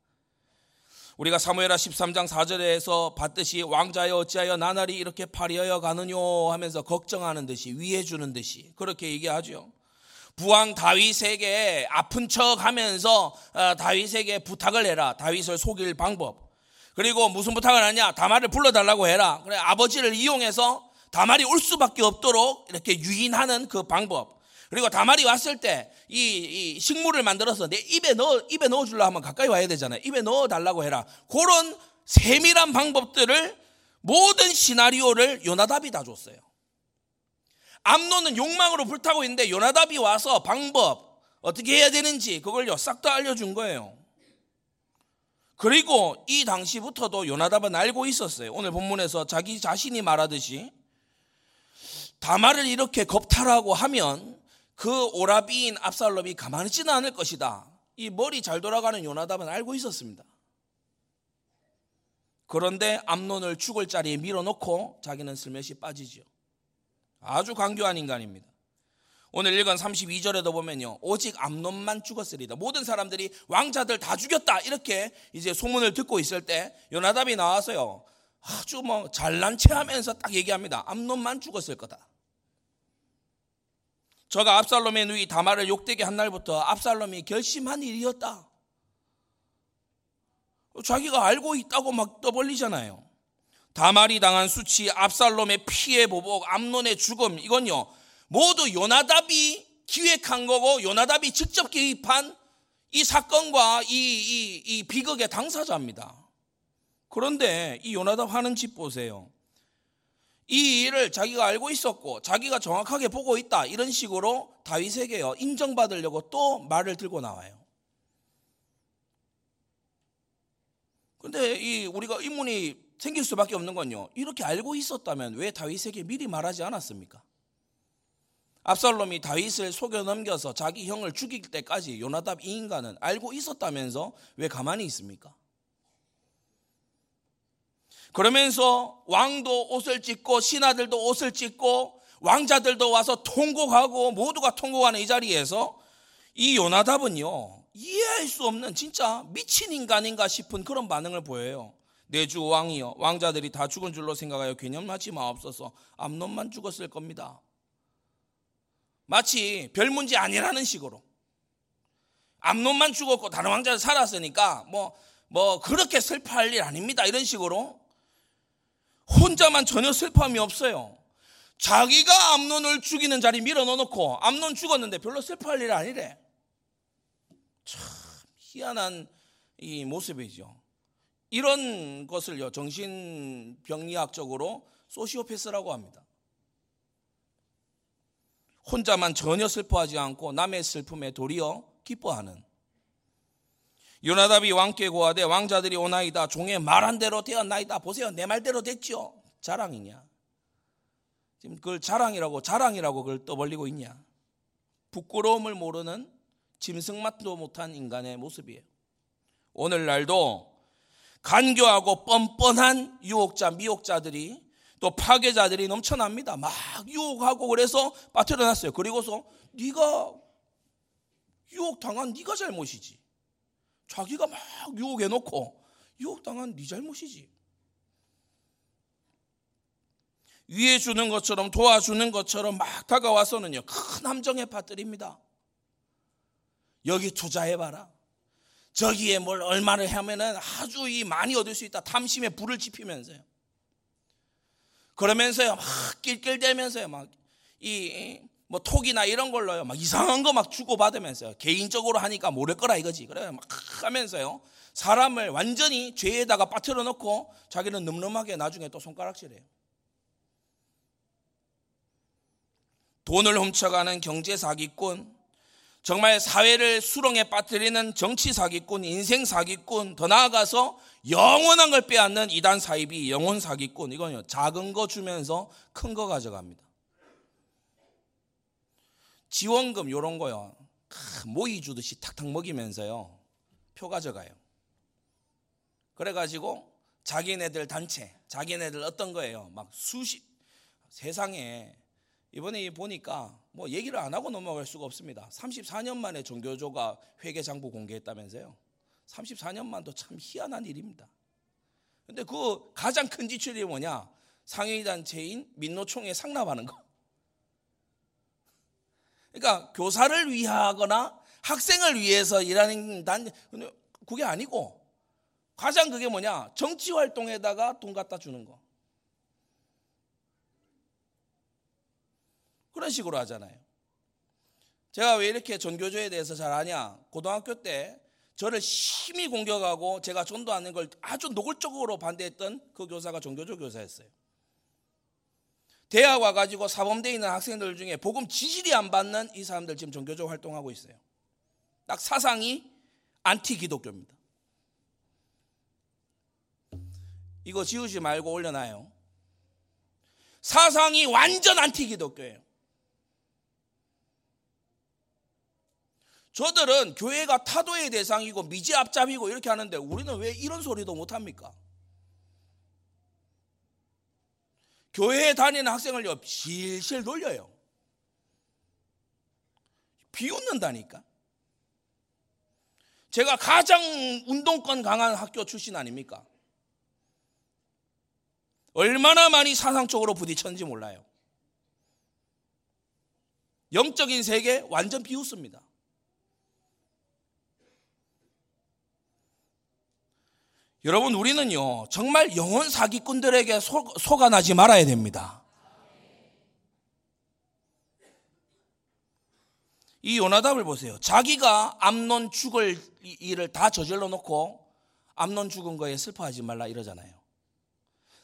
Speaker 1: 우리가 사무엘하 13장 4절에서 봤듯이 왕자여 어찌하여 나날이 이렇게 파리하여 가느뇨 하면서 걱정하는 듯이 위해 주는 듯이 그렇게 얘기하죠. 부왕 다윗에게 아픈 척 하면서 어, 다윗에게 부탁을 해라. 다윗을 속일 방법. 그리고 무슨 부탁을 하냐? 다말을 불러달라고 해라. 그래 아버지를 이용해서 다말이 올 수밖에 없도록 이렇게 유인하는 그 방법. 그리고 다말이 왔을 때이 식물을 만들어서 내 입에 넣어 입에 넣어 주려 하면 가까이 와야 되잖아요. 입에 넣어 달라고 해라. 그런 세밀한 방법들을 모든 시나리오를 요나답이 다 줬어요. 암노는 욕망으로 불타고 있는데 요나답이 와서 방법 어떻게 해야 되는지 그걸요 싹 다 알려준 거예요. 그리고 이 당시부터도 요나답은 알고 있었어요. 오늘 본문에서 자기 자신이 말하듯이 다말을 이렇게 겁탈하고 하면 그 오라비인 압살롬이 가만히 있지는 않을 것이다. 이 머리 잘 돌아가는 요나답은 알고 있었습니다. 그런데 암론을 죽을 자리에 밀어놓고 자기는 슬며시 빠지죠. 아주 강교한 인간입니다. 오늘 읽은 32절에도 보면요. 오직 암론만 죽었으리다. 모든 사람들이 왕자들 다 죽였다. 이렇게 이제 소문을 듣고 있을 때 요나답이 나와서요. 아주 뭐 잘난 체 하면서 딱 얘기합니다. 암론만 죽었을 거다. 저가 압살롬의 누이 다말을 욕되게 한 날부터 압살롬이 결심한 일이었다. 자기가 알고 있다고 막 떠벌리잖아요. 다말이 당한 수치, 압살롬의 피해 보복, 암론의 죽음 이건요 모두 요나답이 기획한 거고 요나답이 직접 개입한 이 사건과 이, 이, 이 비극의 당사자입니다. 그런데 이 요나답 하는 짓 보세요. 이 일을 자기가 알고 있었고 자기가 정확하게 보고 있다 이런 식으로 다윗에게요 인정받으려고 또 말을 들고 나와요. 근데 이 우리가 의문이 생길 수밖에 없는 건요. 이렇게 알고 있었다면 왜 다윗에게 미리 말하지 않았습니까? 압살롬이 다윗을 속여 넘겨서 자기 형을 죽일 때까지 요나답 이 인간은 알고 있었다면서 왜 가만히 있습니까? 그러면서 왕도 옷을 찢고 신하들도 옷을 찢고 왕자들도 와서 통곡하고 모두가 통곡하는 이 자리에서 이 요나답은요 이해할 수 없는 진짜 미친 인간인가 싶은 그런 반응을 보여요. 내주 왕이요 왕자들이 다 죽은 줄로 생각하여 개념하지 마옵소서 암론만 죽었을 겁니다. 마치 별 문제 아니라는 식으로 암론만 죽었고 다른 왕자들 살았으니까 뭐뭐 뭐 그렇게 슬퍼할 일 아닙니다 이런 식으로 혼자만 전혀 슬픔이 없어요. 자기가 암론을 죽이는 자리 밀어넣어놓고 암론 죽었는데 별로 슬퍼할 일 아니래. 참 희한한 이 모습이죠. 이런 것을요 정신병리학적으로 소시오패스라고 합니다. 혼자만 전혀 슬퍼하지 않고 남의 슬픔에 도리어 기뻐하는. 요나답이 왕께 고하되 왕자들이 오나이다. 종의 말한 대로 되었나이다. 보세요. 내 말대로 됐죠 자랑이냐? 지금 그걸 자랑이라고 자랑이라고 그걸 떠벌리고 있냐? 부끄러움을 모르는 짐승맛도 못한 인간의 모습이에요. 오늘날도 간교하고 뻔뻔한 유혹자 미혹자들이 또 파괴자들이 넘쳐납니다 막 유혹하고 그래서 빠뜨려놨어요 그리고서 네가 유혹당한 네가 잘못이지 자기가 막 유혹해 놓고 유혹당한 네 잘못이지. 위해 주는 것처럼 도와주는 것처럼 막 다가와서는요 큰 함정에 빠뜨립니다. 여기 투자해봐라. 저기에 뭘 얼마를 하면은 아주 이 많이 얻을 수 있다. 탐심에 불을 지피면서요. 그러면서요 막 낄낄대면서요 막 이 뭐 톡이나 이런 걸로요. 막 이상한 거 막 주고 받으면서요. 개인적으로 하니까 모를 거라 이거지. 그래 막 하면서요. 사람을 완전히 죄에다가 빠뜨려 놓고 자기는 늠름하게 나중에 또 손가락질해요. 돈을 훔쳐가는 경제 사기꾼, 정말 사회를 수렁에 빠뜨리는 정치 사기꾼, 인생 사기꾼, 더 나아가서 영원한 걸 빼앗는 이단 사입이 영혼 사기꾼. 이건요, 작은 거 주면서 큰 거 가져갑니다. 지원금, 요런 거요. 모이 주듯이 탁탁 먹이면서요, 표 가져가요. 그래가지고 자기네들 단체, 자기네들 어떤 거예요. 막 수십, 세상에 이번에 보니까 뭐 얘기를 안 하고 넘어갈 수가 없습니다. 34년 만에 종교조가 회계 장부 공개했다면서요. 34년만도 참 희한한 일입니다. 근데 그 가장 큰 지출이 뭐냐? 상위 단체인 민노총에 상납하는 거. 그러니까 교사를 위하거나 학생을 위해서 일하는 단, 그게 아니고 가장 그게 뭐냐? 정치 활동에다가 돈 갖다 주는 거. 그런 식으로 하잖아요. 제가 왜 이렇게 전교조에 대해서 잘 아냐? 고등학교 때 저를 심히 공격하고 제가 전도하는 걸 아주 노골적으로 반대했던 그 교사가 전교조 교사였어요. 대학 와가지고 사범대에 있는 학생들 중에 복음 지질이 안 받는 이 사람들 지금 전교조 활동하고 있어요. 딱 사상이 안티 기독교입니다. 이거 지우지 말고 올려놔요. 사상이 완전 안티 기독교예요. 저들은 교회가 타도의 대상이고 미지 앞잡이고 이렇게 하는데 우리는 왜 이런 소리도 못합니까? 교회에 다니는 학생을 요, 실실 놀려요. 비웃는다니까. 제가 가장 운동권 강한 학교 출신 아닙니까? 얼마나 많이 사상적으로 부딪혔는지 몰라요. 영적인 세계 완전 비웃습니다. 여러분 우리는요 정말 영혼 사기꾼들에게 속, 속아나지 말아야 됩니다. 이 요나답을 보세요. 자기가 암론 죽을 일을 다 저질러 놓고 암론 죽은 거에 슬퍼하지 말라 이러잖아요.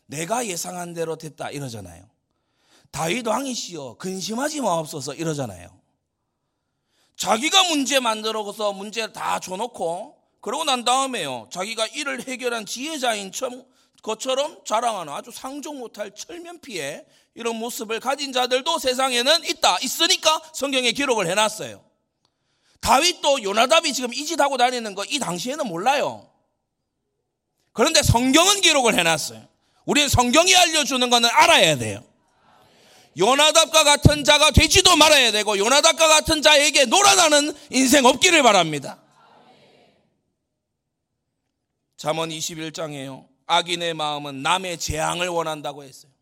Speaker 1: 내가 예상한 대로 됐다 이러잖아요. 다윗 왕이시여 근심하지 마옵소서 이러잖아요. 자기가 문제 만들어서 문제 다 줘놓고 그러고 난 다음에요. 자기가 이를 해결한 지혜자인 것처럼 자랑하는 아주 상종 못할 철면피에 이런 모습을 가진 자들도 세상에는 있다. 있으니까 성경에 기록을 해놨어요. 다윗도 요나답이 지금 이 짓 하고 다니는 거 이 당시에는 몰라요. 그런데 성경은 기록을 해놨어요. 우리는 성경이 알려주는 거는 알아야 돼요. 요나답과 같은 자가 되지도 말아야 되고 요나답과 같은 자에게 놀아나는 인생 없기를 바랍니다. 잠언 21장에요. 악인의 마음은 남의 재앙을 원한다고 했어요.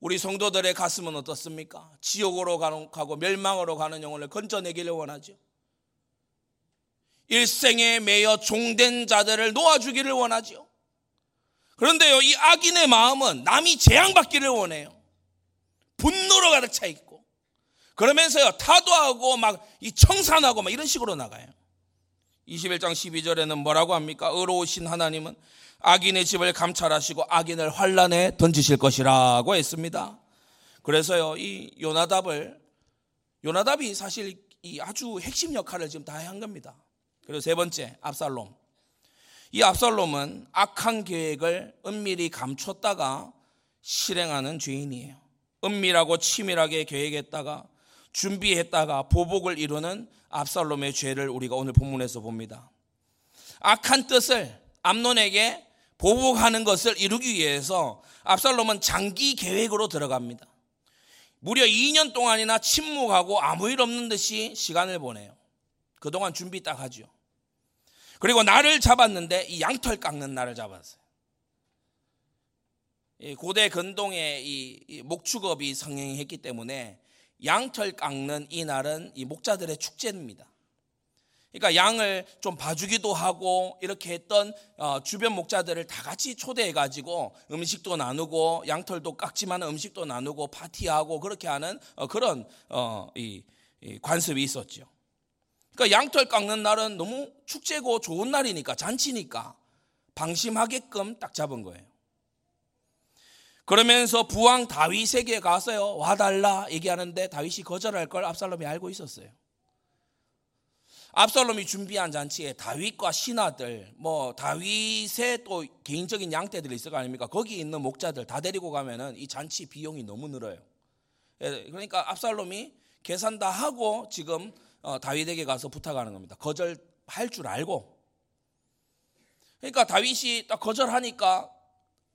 Speaker 1: 우리 성도들의 가슴은 어떻습니까? 지옥으로 가고 멸망으로 가는 영혼을 건져내기를 원하죠. 일생에 매여 종된 자들을 놓아주기를 원하죠. 그런데요, 이 악인의 마음은 남이 재앙받기를 원해요. 분노로 가득 차 있고. 그러면서요, 타도하고 막 이 청산하고 막 이런 식으로 나가요. 21장 12절에는 뭐라고 합니까? 의로우신 하나님은 악인의 집을 감찰하시고 악인을 환란에 던지실 것이라고 했습니다. 그래서요, 이 요나답을, 요나답이 사실 이 아주 핵심 역할을 지금 다 한 겁니다. 그리고 세 번째, 압살롬. 이 압살롬은 악한 계획을 은밀히 감췄다가 실행하는 죄인이에요. 은밀하고 치밀하게 계획했다가 준비했다가 보복을 이루는 압살롬의 죄를 우리가 오늘 본문에서 봅니다. 악한 뜻을 암론에게 보복하는 것을 이루기 위해서 압살롬은 장기 계획으로 들어갑니다. 무려 2년 동안이나 침묵하고 아무 일 없는 듯이 시간을 보내요. 그동안 준비 딱 하죠. 그리고 나를 잡았는데 이 양털 깎는 날을 잡았어요. 고대 근동에 이 목축업이 성행했기 때문에 양털 깎는 이 날은 이 목자들의 축제입니다. 그러니까 양을 좀 봐주기도 하고 이렇게 했던 어, 주변 목자들을 다 같이 초대해 가지고 음식도 나누고 양털도 깎지만 음식도 나누고 파티하고 그렇게 하는 어, 그런 어, 이 관습이 있었죠. 그러니까 양털 깎는 날은 너무 축제고 좋은 날이니까 잔치니까 방심하게끔 딱 잡은 거예요. 그러면서 부왕 다윗에게 가서요 와달라 얘기하는데 다윗이 거절할 걸 압살롬이 알고 있었어요. 압살롬이 준비한 잔치에 다윗과 신하들, 뭐 다윗의 또 개인적인 양떼들이 있을 거 아닙니까? 거기 있는 목자들 다 데리고 가면은 이 잔치 비용이 너무 늘어요. 예, 그러니까 압살롬이 계산 다 하고 지금 어, 다윗에게 가서 부탁하는 겁니다. 거절할 줄 알고. 그러니까 다윗이 딱 거절하니까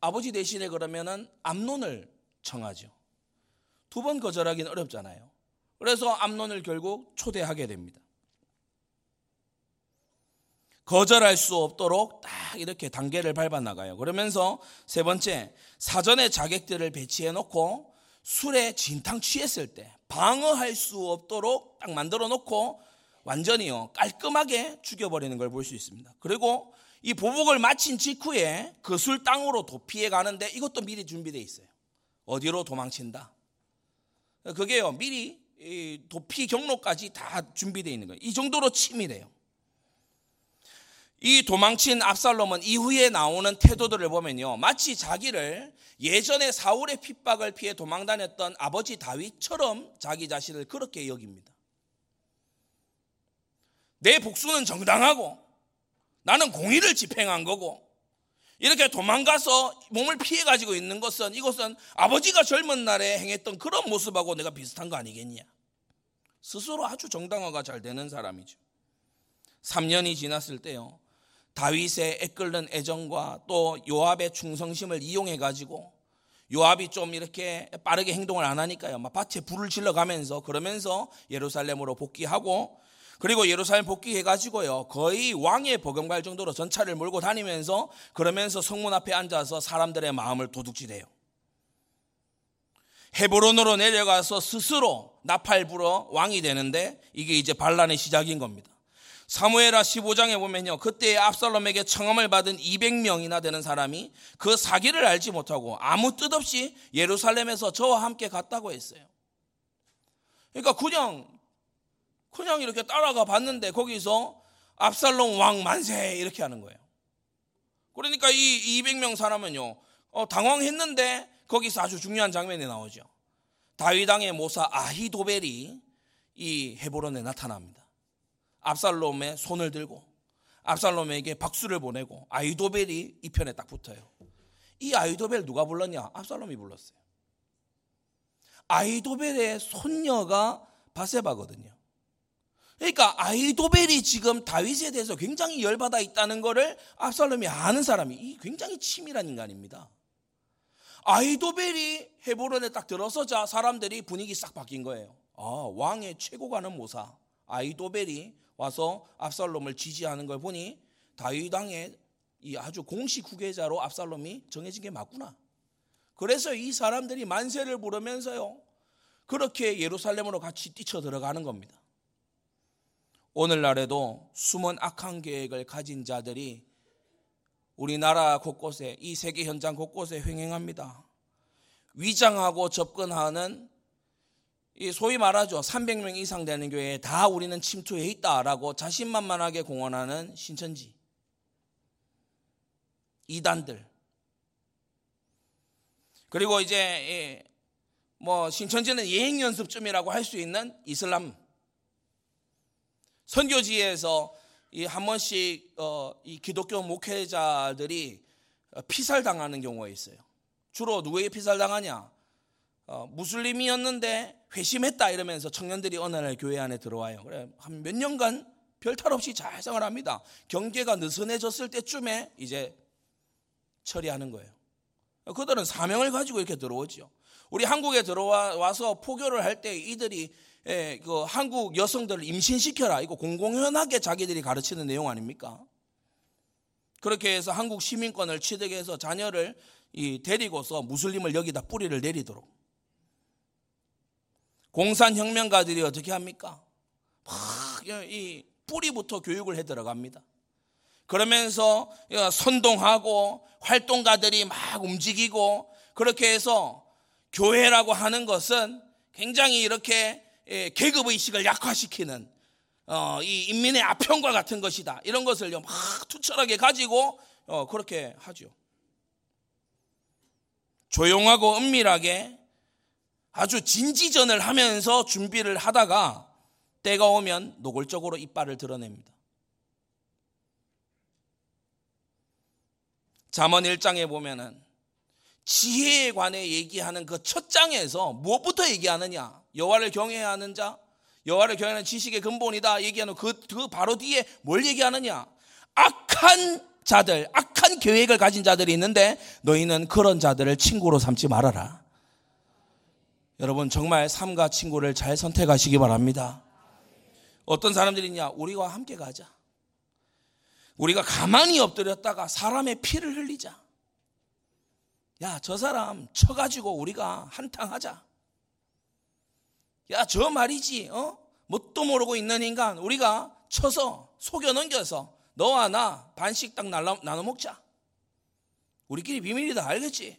Speaker 1: 아버지 대신에 그러면은 암론을 청하죠. 두 번 거절하기는 어렵잖아요. 그래서 암론을 결국 초대하게 됩니다. 거절할 수 없도록 딱 이렇게 단계를 밟아 나가요. 그러면서 세 번째, 사전에 자객들을 배치해 놓고 술에 진탕 취했을 때 방어할 수 없도록 딱 만들어 놓고 완전히요 깔끔하게 죽여버리는 걸 볼 수 있습니다. 그리고 이 보복을 마친 직후에 그술 땅으로 도피해 가는데 이것도 미리 준비되어 있어요. 어디로 도망친다. 그게요 미리 도피 경로까지 다 준비되어 있는 거예요. 이 정도로 치밀해요. 이 도망친 압살롬은 이후에 나오는 태도들을 보면요. 마치 자기를 예전에 사울의 핍박을 피해 도망 다녔던 아버지 다윗처럼 자기 자신을 그렇게 여깁니다. 내 복수는 정당하고 나는 공의를 집행한 거고 이렇게 도망가서 몸을 피해 가지고 있는 것은 이것은 아버지가 젊은 날에 행했던 그런 모습하고 내가 비슷한 거 아니겠냐. 스스로 아주 정당화가 잘 되는 사람이죠. 3년이 지났을 때요. 다윗의 애끓는 애정과 또 요압의 충성심을 이용해 가지고 요압이 좀 이렇게 빠르게 행동을 안 하니까요. 막 밭에 불을 질러 가면서 그러면서 예루살렘으로 복귀하고 그리고 예루살렘 복귀해 가지고요. 거의 왕의 버금갈 정도로 전차를 몰고 다니면서 그러면서 성문 앞에 앉아서 사람들의 마음을 도둑질해요. 헤브론으로 내려가서 스스로 나팔 불어 왕이 되는데 이게 이제 반란의 시작인 겁니다. 사무엘하 15장에 보면요. 그때 압살롬에게 청함을 받은 200명이나 되는 사람이 그 사기를 알지 못하고 아무 뜻 없이 예루살렘에서 저와 함께 갔다고 했어요. 그러니까 그냥 그냥 이렇게 따라가 봤는데 거기서 압살롬 왕 만세 이렇게 하는 거예요. 그러니까 이 200명 사람은요. 어, 당황했는데 거기서 아주 중요한 장면이 나오죠. 다윗왕의 모사 아히도벨이 이 헤브론에 나타납니다. 압살롬의 손을 들고 압살롬에게 박수를 보내고 아이도벨이 이 편에 딱 붙어요. 이 아이도벨 누가 불렀냐? 압살롬이 불렀어요. 아이도벨의 손녀가 바세바거든요. 그러니까 아이도벨이 지금 다윗에 대해서 굉장히 열받아 있다는 것을 압살롬이 아는 사람이 이 굉장히 치밀한 인간입니다. 아이도벨이 헤브론에 딱 들어서자 사람들이 분위기 싹 바뀐 거예요. 아, 왕의 최고 가는 모사 아이도벨이 와서 압살롬을 지지하는 걸 보니 다윗 왕의 이 아주 공식 후계자로 압살롬이 정해진 게 맞구나. 그래서 이 사람들이 만세를 부르면서요. 그렇게 예루살렘으로 같이 뛰쳐 들어가는 겁니다. 오늘날에도 숨은 악한 계획을 가진 자들이 우리나라 곳곳에 이 세계 현장 곳곳에 횡행합니다. 위장하고 접근하는 이 소위 말하죠. 300명 이상 되는 교회에 다 우리는 침투해 있다라고 자신만만하게 공언하는 신천지. 이단들. 그리고 이제 뭐 신천지는 예행 연습점이라고 할 수 있는 이슬람 선교지에서 이 한 번씩 어, 이 기독교 목회자들이 피살 당하는 경우가 있어요. 주로 누구에게 피살 당하냐? 어, 무슬림이었는데 회심했다 이러면서 청년들이 어느 날 교회 안에 들어와요. 그래 한 몇 년간 별 탈 없이 잘 생활합니다. 경계가 느슨해졌을 때쯤에 이제 처리하는 거예요. 그들은 사명을 가지고 이렇게 들어오죠. 우리 한국에 들어와서 포교를 할 때 이들이 예, 그 한국 여성들을 임신시켜라 이거 공공연하게 자기들이 가르치는 내용 아닙니까? 그렇게 해서 한국 시민권을 취득해서 자녀를 데리고서 무슬림을 여기다 뿌리를 내리도록 공산혁명가들이 어떻게 합니까? 막 이 뿌리부터 교육을 해 들어갑니다. 그러면서 선동하고 활동가들이 막 움직이고 그렇게 해서 교회라고 하는 것은 굉장히 이렇게 예, 계급 의식을 약화시키는 어, 이 인민의 아편과 같은 것이다. 이런 것을 막 투철하게 가지고 어, 그렇게 하죠. 조용하고 은밀하게 아주 진지전을 하면서 준비를 하다가 때가 오면 노골적으로 이빨을 드러냅니다. 잠언 1장에 보면은 지혜에 관해 얘기하는 그 첫 장에서 무엇부터 얘기하느냐? 여호와를 경외해야 하는 자, 여호와를 경외하는 지식의 근본이다 얘기하는 그, 그 바로 뒤에 뭘 얘기하느냐? 악한 자들, 악한 계획을 가진 자들이 있는데 너희는 그런 자들을 친구로 삼지 말아라. 여러분 정말 삶과 친구를 잘 선택하시기 바랍니다. 어떤 사람들이냐? 우리와 함께 가자. 우리가 가만히 엎드렸다가 사람의 피를 흘리자. 야, 저 사람 쳐가지고 우리가 한탕 하자. 야, 저 말이지, 어? 뭣도 모르고 있는 인간, 우리가 쳐서, 속여 넘겨서, 너와 나 반씩 딱 나눠 먹자. 우리끼리 비밀이다, 알겠지?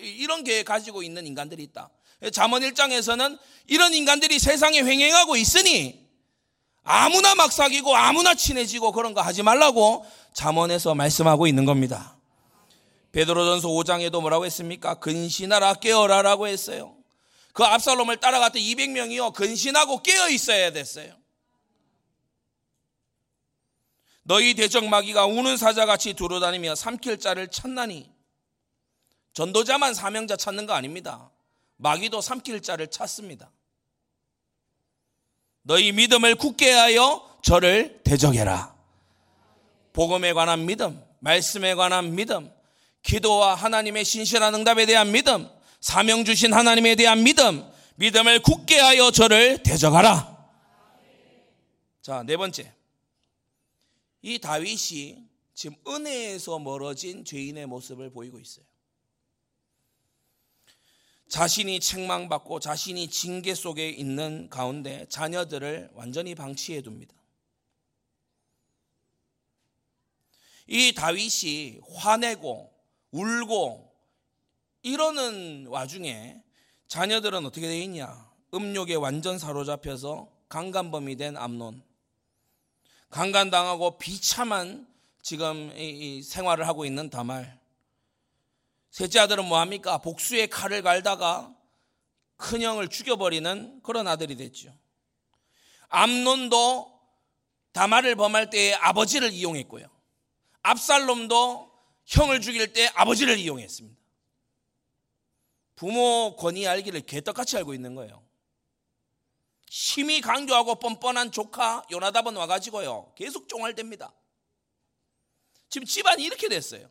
Speaker 1: 이런 계획 가지고 있는 인간들이 있다. 잠언 1장에서는 이런 인간들이 세상에 횡행하고 있으니 아무나 막 사귀고 아무나 친해지고 그런 거 하지 말라고 잠언에서 말씀하고 있는 겁니다. 베드로전서 5장에도 뭐라고 했습니까? 근신하라 깨어라라고 했어요. 그 압살롬을 따라갔던 200명이요 근신하고 깨어 있어야 됐어요. 너희 대적 마귀가 우는 사자같이 두루다니며 삼킬 자를 찾나니 전도자만 사명자 찾는 거 아닙니다. 마귀도 삼킬 자를 찾습니다. 너희 믿음을 굳게 하여 저를 대적해라. 복음에 관한 믿음, 말씀에 관한 믿음, 기도와 하나님의 신실한 응답에 대한 믿음, 사명 주신 하나님에 대한 믿음, 믿음을 굳게 하여 저를 대적하라. 자, 네 번째. 이 다윗이 지금 은혜에서 멀어진 죄인의 모습을 보이고 있어요. 자신이 책망받고 자신이 징계 속에 있는 가운데 자녀들을 완전히 방치해 둡니다. 이 다윗이 화내고 울고 이러는 와중에 자녀들은 어떻게 되어 있냐? 음욕에 완전 사로잡혀서 강간범이 된 암론. 강간당하고 비참한 지금 생활을 하고 있는 다말. 셋째 아들은 뭐합니까? 복수의 칼을 갈다가 큰형을 죽여버리는 그런 아들이 됐죠. 암론도 다말을 범할 때에 아버지를 이용했고요. 압살롬도 형을 죽일 때 아버지를 이용했습니다. 부모 권위 알기를 개떡같이 알고 있는 거예요. 심히 강조하고 뻔뻔한 조카 요나답은 와가지고요. 계속 쫑알댑니다. 지금 집안이 이렇게 됐어요.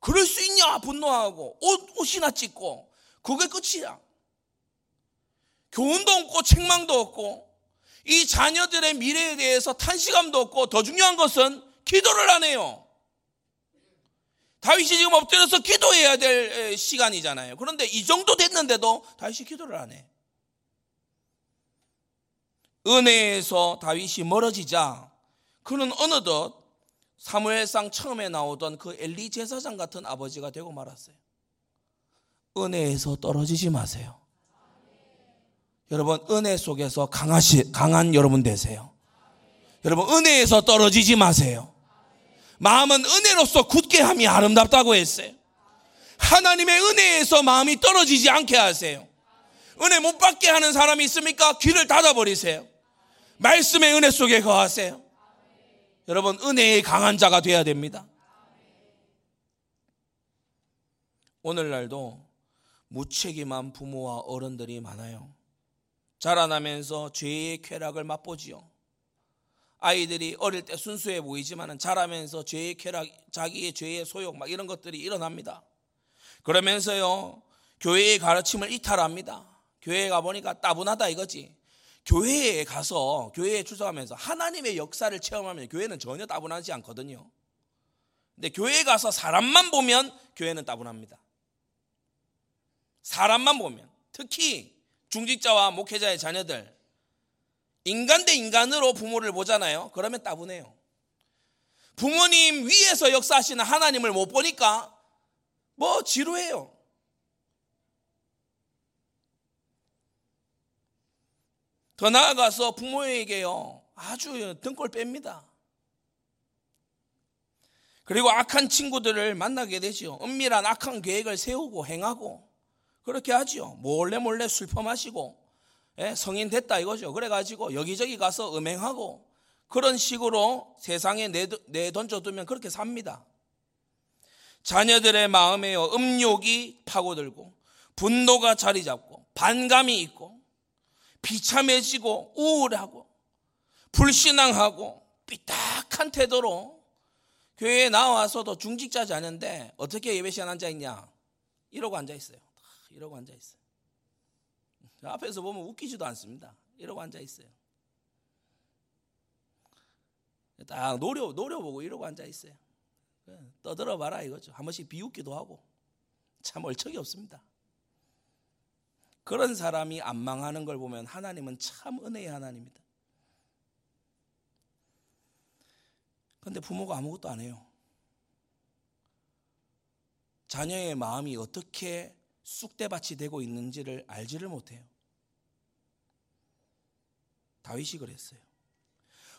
Speaker 1: 그럴 수 있냐 분노하고 옷, 옷이나 찢고 그게 끝이야. 교훈도 없고 책망도 없고 이 자녀들의 미래에 대해서 탄식감도 없고 더 중요한 것은 기도를 안 해요. 다윗이 지금 엎드려서 기도해야 될 시간이잖아요. 그런데 이 정도 됐는데도 다윗이 기도를 안 해. 은혜에서 다윗이 멀어지자 그는 어느덧 사무엘상 처음에 나오던 그 엘리 제사장 같은 아버지가 되고 말았어요. 은혜에서 떨어지지 마세요. 여러분 은혜 속에서 강하시, 강한 여러분 되세요. 여러분 은혜에서 떨어지지 마세요. 마음은 은혜로서 굳게 함이 아름답다고 했어요. 하나님의 은혜에서 마음이 떨어지지 않게 하세요. 은혜 못 받게 하는 사람이 있습니까? 귀를 닫아버리세요. 말씀의 은혜 속에 거하세요. 여러분 은혜의 강한 자가 되어야 됩니다. 오늘날도 무책임한 부모와 어른들이 많아요. 자라나면서 죄의 쾌락을 맛보지요. 아이들이 어릴 때 순수해 보이지만 자라면서 죄의 쾌락, 자기의 죄의 소욕 막 이런 것들이 일어납니다. 그러면서요 교회의 가르침을 이탈합니다. 교회에 가보니까 따분하다 이거지. 교회에 가서 교회에 출석하면서 하나님의 역사를 체험하면 교회는 전혀 따분하지 않거든요. 근데 교회에 가서 사람만 보면 교회는 따분합니다. 사람만 보면 특히 중직자와 목회자의 자녀들 인간 대 인간으로 부모를 보잖아요. 그러면 따분해요. 부모님 위에서 역사하시는 하나님을 못 보니까 뭐 지루해요. 더 나아가서 부모에게요, 아주 등골 뺍니다. 그리고 악한 친구들을 만나게 되죠. 은밀한 악한 계획을 세우고 행하고 그렇게 하지요. 몰래 몰래 술 퍼마시고 예, 성인 됐다 이거죠. 그래가지고 여기저기 가서 음행하고 그런 식으로 세상에 내던져두면 그렇게 삽니다. 자녀들의 마음에요 음욕이 파고들고 분노가 자리 잡고 반감이 있고 비참해지고 우울하고 불신앙하고 삐딱한 태도로 교회에 나와서도 중직자지 않은데 어떻게 예배 시간 앉아 있냐? 이러고 앉아 있어요. 이러고 앉아 있어요. 앞에서 보면 웃기지도 않습니다. 이러고 앉아 있어요. 딱 노려 노려보고 이러고 앉아 있어요. 떠들어 봐라 이거죠. 한 번씩 비웃기도 하고 참 얼척이 없습니다. 그런 사람이 안 망하는 걸 보면 하나님은 참 은혜의 하나님입니다. 그런데 부모가 아무것도 안 해요. 자녀의 마음이 어떻게 쑥대밭이 되고 있는지를 알지를 못해요. 다윗이 그랬어요.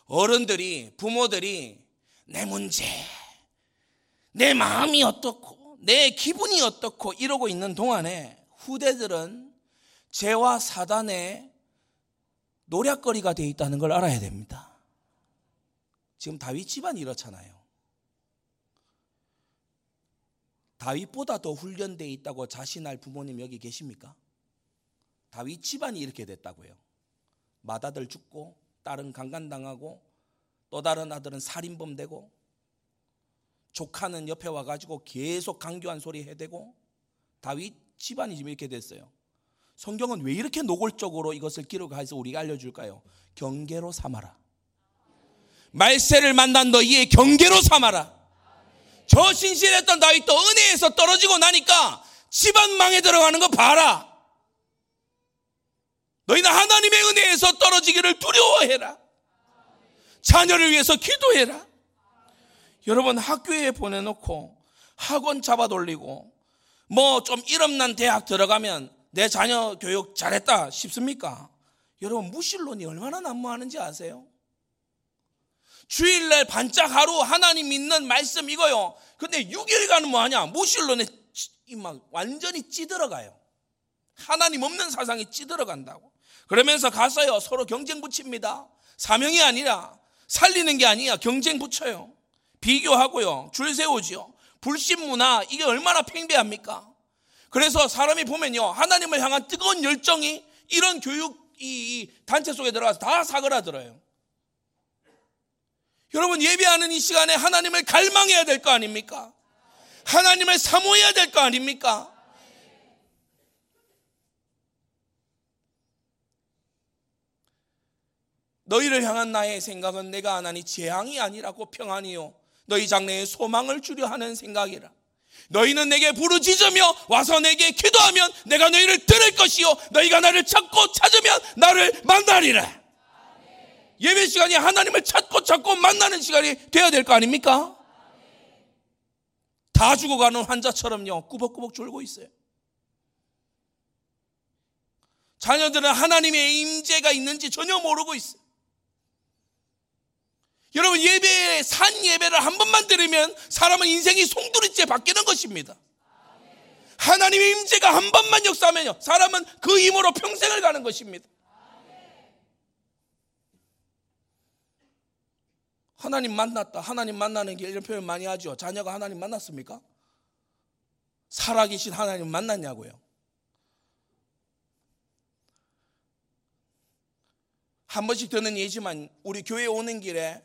Speaker 1: 어른들이, 부모들이 내 문제, 내 마음이 어떻고, 내 기분이 어떻고 이러고 있는 동안에 후대들은 죄와 사단의 노략거리가 되어 있다는 걸 알아야 됩니다. 지금 다윗 집안이 이렇잖아요. 다윗보다 더 훈련되어 있다고 자신할 부모님 여기 계십니까? 다윗 집안이 이렇게 됐다고요. 맏아들 죽고 딸은 강간당하고 또 다른 아들은 살인범 되고 조카는 옆에 와가지고 계속 강교한 소리 해대고 다윗 집안이 지금 이렇게 됐어요. 성경은 왜 이렇게 노골적으로 이것을 기록해서 우리가 알려줄까요? 경계로 삼아라. 말세를 만난 너희의 경계로 삼아라. 저 신실했던 다윗도 은혜에서 떨어지고 나니까 집안 망에 들어가는 거 봐라. 너희는 하나님의 은혜에서 떨어지기를 두려워해라. 자녀를 위해서 기도해라. 여러분 학교에 보내놓고 학원 잡아 돌리고 뭐 좀 이름난 대학 들어가면 내 자녀 교육 잘했다 싶습니까? 여러분 무신론이 얼마나 난무하는지 아세요? 주일날 반짝 하루 하나님 믿는 말씀 이거요. 근데 6일간은 뭐하냐? 무신론에 막 완전히 찌들어가요. 하나님 없는 사상이 찌들어간다고. 그러면서 가서요 서로 경쟁 붙입니다. 사명이 아니라 살리는 게 아니야 경쟁 붙여요. 비교하고요 줄 세우지요. 불신 문화 이게 얼마나 팽배합니까? 그래서 사람이 보면요 하나님을 향한 뜨거운 열정이 이런 교육 이 단체 속에 들어가서 다 사그라들어요. 여러분 예배하는 이 시간에 하나님을 갈망해야 될 거 아닙니까? 하나님을 사모해야 될 거 아닙니까? 너희를 향한 나의 생각은 내가 하나니 재앙이 아니라고 평안이요 너희 장래에 소망을 주려 하는 생각이라 너희는 내게 부르짖으며 와서 내게 기도하면 내가 너희를 들을 것이요 너희가 나를 찾고 찾으면 나를 만나리라 예배 시간이 하나님을 찾고 찾고 만나는 시간이 되어야 될 거 아닙니까? 다 죽어가는 환자처럼요, 꾸벅꾸벅 졸고 있어요. 자녀들은 하나님의 임재가 있는지 전혀 모르고 있어요. 여러분 예배 산 예배를 한 번만 들으면 사람은 인생이 송두리째 바뀌는 것입니다. 하나님의 임재가 한 번만 역사하면요 사람은 그 힘으로 평생을 가는 것입니다. 하나님 만났다. 하나님 만나는 게 이런 표현 많이 하죠. 자녀가 하나님 만났습니까? 살아계신 하나님 만났냐고요. 한 번씩 듣는 예지만 우리 교회 오는 길에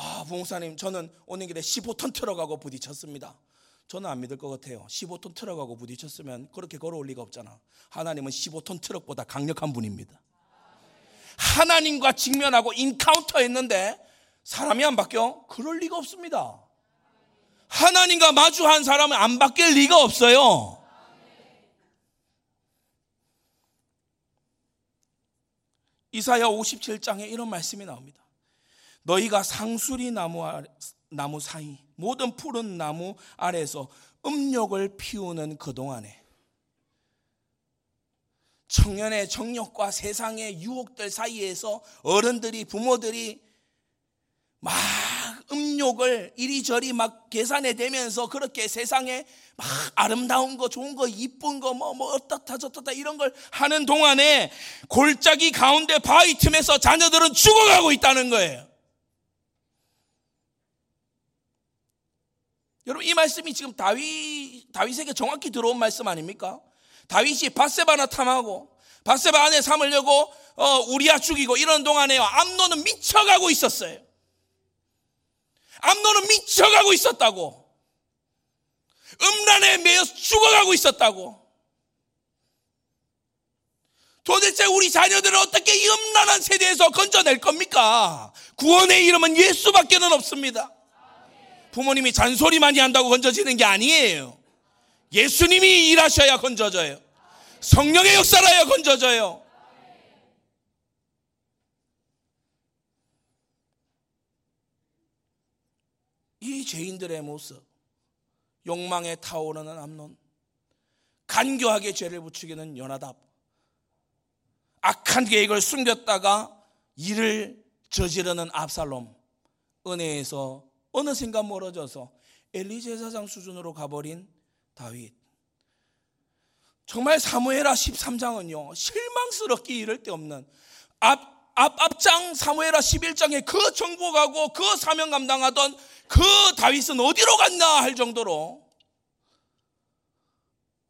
Speaker 1: 아, 부목사님 저는 오는 길에 15톤 트럭하고 부딪혔습니다. 저는 안 믿을 것 같아요. 15톤 트럭하고 부딪혔으면 그렇게 걸어올 리가 없잖아. 하나님은 15톤 트럭보다 강력한 분입니다. 하나님과 직면하고 encounter 했는데 사람이 안 바뀌어? 그럴 리가 없습니다. 하나님과 마주한 사람은 안 바뀔 리가 없어요. 이사야 57장에 이런 말씀이 나옵니다. 너희가 상수리 나무, 나무 사이 모든 푸른 나무 아래서 음욕을 피우는 그동안에 청년의 정욕과 세상의 유혹들 사이에서 어른들이 부모들이 막 음욕 정욕을 이리저리 막 계산해 대면서 그렇게 세상에 막 아름다운 거, 좋은 거, 이쁜 거, 뭐, 뭐, 어떻다, 저떻다, 이런 걸 하는 동안에 골짜기 가운데 바위 틈에서 자녀들은 죽어가고 있다는 거예요. 여러분, 이 말씀이 지금 다윗, 다윗에게 정확히 들어온 말씀 아닙니까? 다윗이 바세바나 탐하고, 바세바 안에 삼으려고, 어, 우리야 죽이고 이런 동안에요. 암노는 미쳐가고 있었어요. 암노는 미쳐가고 있었다고. 음란에 매여 죽어가고 있었다고. 도대체 우리 자녀들을 어떻게 이 음란한 세대에서 건져낼 겁니까? 구원의 이름은 예수밖에는 없습니다. 부모님이 잔소리 많이 한다고 건져지는 게 아니에요. 예수님이 일하셔야 건져져요. 성령의 역사라야 건져져요. 이 죄인들의 모습, 욕망에 타오르는 암론, 간교하게 죄를 붙이기는 연하답, 악한 계획을 숨겼다가 일을 저지르는 압살롬, 은혜에서 어느샌가 멀어져서 엘리 제사장 수준으로 가버린 다윗. 정말 사무엘하 13장은요, 실망스럽게 이를 데 없는 앞, 앞, 앞장 사무엘하 11장에 그 정복하고 그 사명 감당하던 그 다윗은 어디로 갔나 할 정도로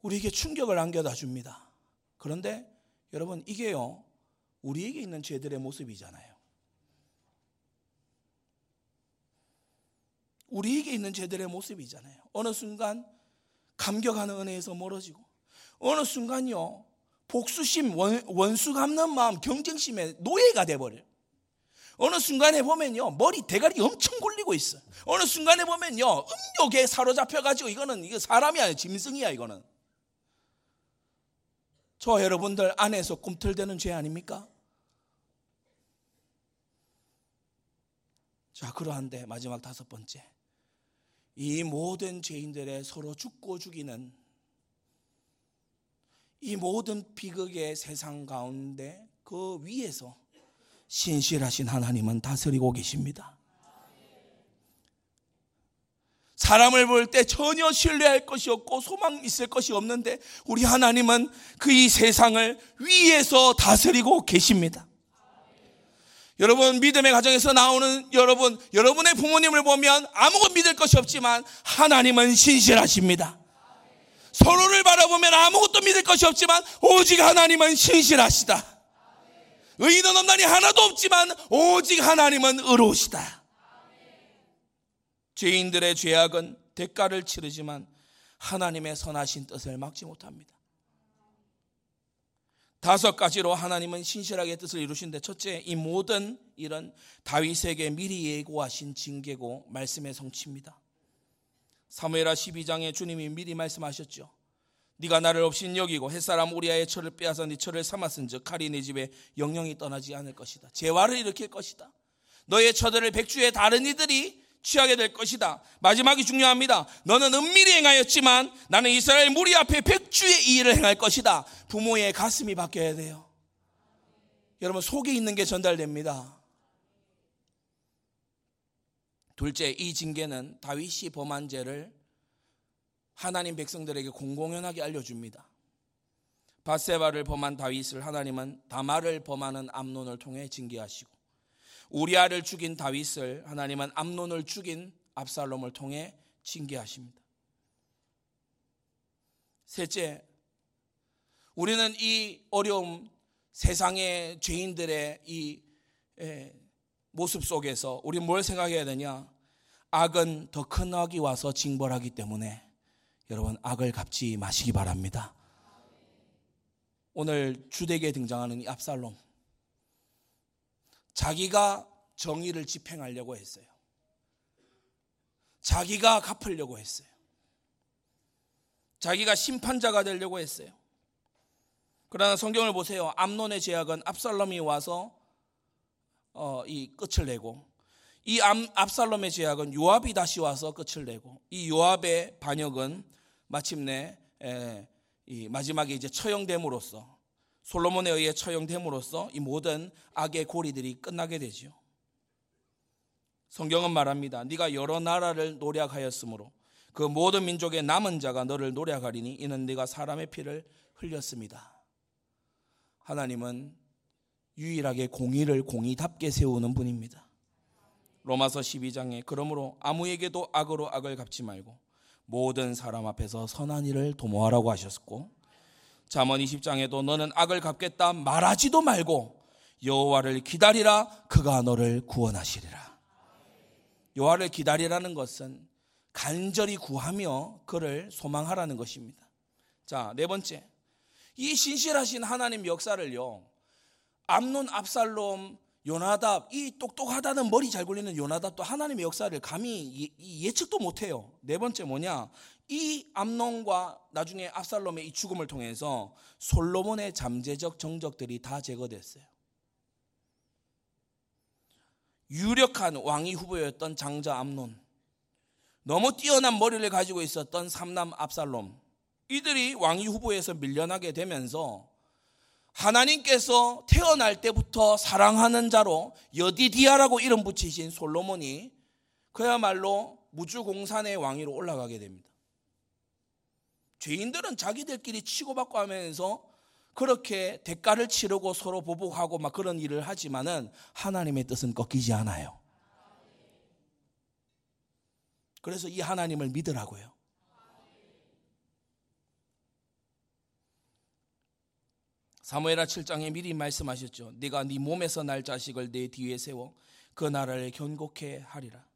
Speaker 1: 우리에게 충격을 안겨다 줍니다. 그런데 여러분 이게요 우리에게 있는 죄들의 모습이잖아요. 우리에게 있는 죄들의 모습이잖아요. 어느 순간 감격하는 은혜에서 멀어지고 어느 순간요 복수심, 원, 수 갚는 마음, 경쟁심에 노예가 돼버려요. 어느 순간에 보면요 머리 대가리 엄청 굴리고 있어. 어느 순간에 보면요 음욕에 사로잡혀가지고 이거는 이거 사람이 아니야 짐승이야 이거는. 저 여러분들 안에서 꿈틀대는 죄 아닙니까? 자 그러한데 마지막 다섯 번째 이 모든 죄인들의 서로 죽고 죽이는 이 모든 비극의 세상 가운데 그 위에서 신실하신 하나님은 다스리고 계십니다. 사람을 볼 때 전혀 신뢰할 것이 없고 소망 있을 것이 없는데 우리 하나님은 그 이 세상을 위에서 다스리고 계십니다. 여러분 믿음의 가정에서 나오는 여러분 여러분의 부모님을 보면 아무것도 믿을 것이 없지만 하나님은 신실하십니다. 서로를 바라보면 아무것도 믿을 것이 없지만 오직 하나님은 신실하시다. 의인은 없나니 하나도 없지만 오직 하나님은 의로우시다. 죄인들의 죄악은 대가를 치르지만 하나님의 선하신 뜻을 막지 못합니다. 다섯 가지로 하나님은 신실하게 뜻을 이루신데 첫째 이 모든 일은 다윗에게 미리 예고하신 징계고 말씀의 성취입니다. 사무엘하 12장에 주님이 미리 말씀하셨죠. 네가 나를 없인 여기고 햇사람 우리아의 철을 빼앗아 네 철을 삼았은즉 칼이 네 집에 영영이 떠나지 않을 것이다. 재화를 일으킬 것이다. 너의 처들을 백주의 다른 이들이 취하게 될 것이다. 마지막이 중요합니다. 너는 은밀히 행하였지만 나는 이스라엘 무리 앞에 백주의 이 일을 행할 것이다. 부모의 가슴이 바뀌어야 돼요. 여러분 속에 있는 게 전달됩니다. 둘째, 이 징계는 다윗이 범한 죄를 하나님 백성들에게 공공연하게 알려줍니다. 바세바를 범한 다윗을 하나님은 다마를 범하는 암론을 통해 징계하시고 우리아를 죽인 다윗을 하나님은 암론을 죽인 압살롬을 통해 징계하십니다. 셋째, 우리는 이 어려움 세상의 죄인들의 이 모습 속에서 우리 뭘 생각해야 되냐? 악은 더 큰 악이 와서 징벌하기 때문에 여러분 악을 갚지 마시기 바랍니다. 오늘 주택에 등장하는 이 압살롬 자기가 정의를 집행하려고 했어요. 자기가 갚으려고 했어요. 자기가 심판자가 되려고 했어요. 그러나 성경을 보세요. 암론의 제약은 압살롬이 와서 어, 이 끝을 내고 이 압살롬의 제약은 요압이 다시 와서 끝을 내고 이 요압의 반역은 마침내 에, 이 마지막에 이제 처형됨으로써 솔로몬에 의해 처형됨으로써 이 모든 악의 고리들이 끝나게 되죠. 성경은 말합니다. 네가 여러 나라를 노략하였으므로 그 모든 민족의 남은 자가 너를 노략하리니 이는 네가 사람의 피를 흘렸습니다. 하나님은 유일하게 공의를 공의답게 세우는 분입니다. 로마서 12장에 그러므로 아무에게도 악으로 악을 갚지 말고 모든 사람 앞에서 선한 일을 도모하라고 하셨고 잠언 20장에도 너는 악을 갚겠다 말하지도 말고 여호와를 기다리라 그가 너를 구원하시리라. 여호와를 기다리라는 것은 간절히 구하며 그를 소망하라는 것입니다. 자, 네 번째. 이 신실하신 하나님 역사를요. 암론, 압살롬, 요나답, 이 똑똑하다는 머리 잘 굴리는 요나답도 하나님의 역사를 감히 예측도 못해요. 네 번째 뭐냐? 이 암론과 나중에 압살롬의 이 죽음을 통해서 솔로몬의 잠재적 정적들이 다 제거됐어요. 유력한 왕위 후보였던 장자 암론, 너무 뛰어난 머리를 가지고 있었던 삼남 압살롬, 이들이 왕위 후보에서 밀려나게 되면서 하나님께서 태어날 때부터 사랑하는 자로 여디디아라고 이름 붙이신 솔로몬이 그야말로 무주공산의 왕위로 올라가게 됩니다. 죄인들은 자기들끼리 치고받고 하면서 그렇게 대가를 치르고 서로 보복하고 막 그런 일을 하지만은 하나님의 뜻은 꺾이지 않아요. 그래서 이 하나님을 믿으라고요. 사무엘하 7장에 미리 말씀하셨죠. 네가 네 몸에서 날 자식을 내 뒤에 세워 그 나라를 견고케 하리라.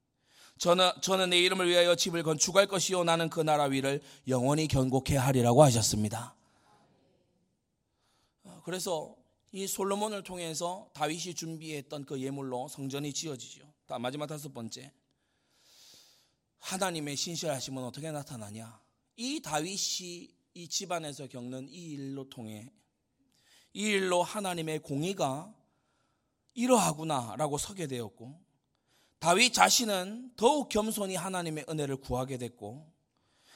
Speaker 1: 저는 저는 내 이름을 위하여 집을 건축할 것이요 나는 그 나라 위를 영원히 견고케 하리라고 하셨습니다. 어, 그래서 이 솔로몬을 통해서 다윗이 준비했던 그 예물로 성전이 지어지죠. 마지막 다섯 번째. 하나님의 신실하심은 어떻게 나타나냐? 이 다윗이 이 집안에서 겪는 이 일로 통해 이 일로 하나님의 공의가 이러하구나라고 서게 되었고 다윗 자신은 더욱 겸손히 하나님의 은혜를 구하게 됐고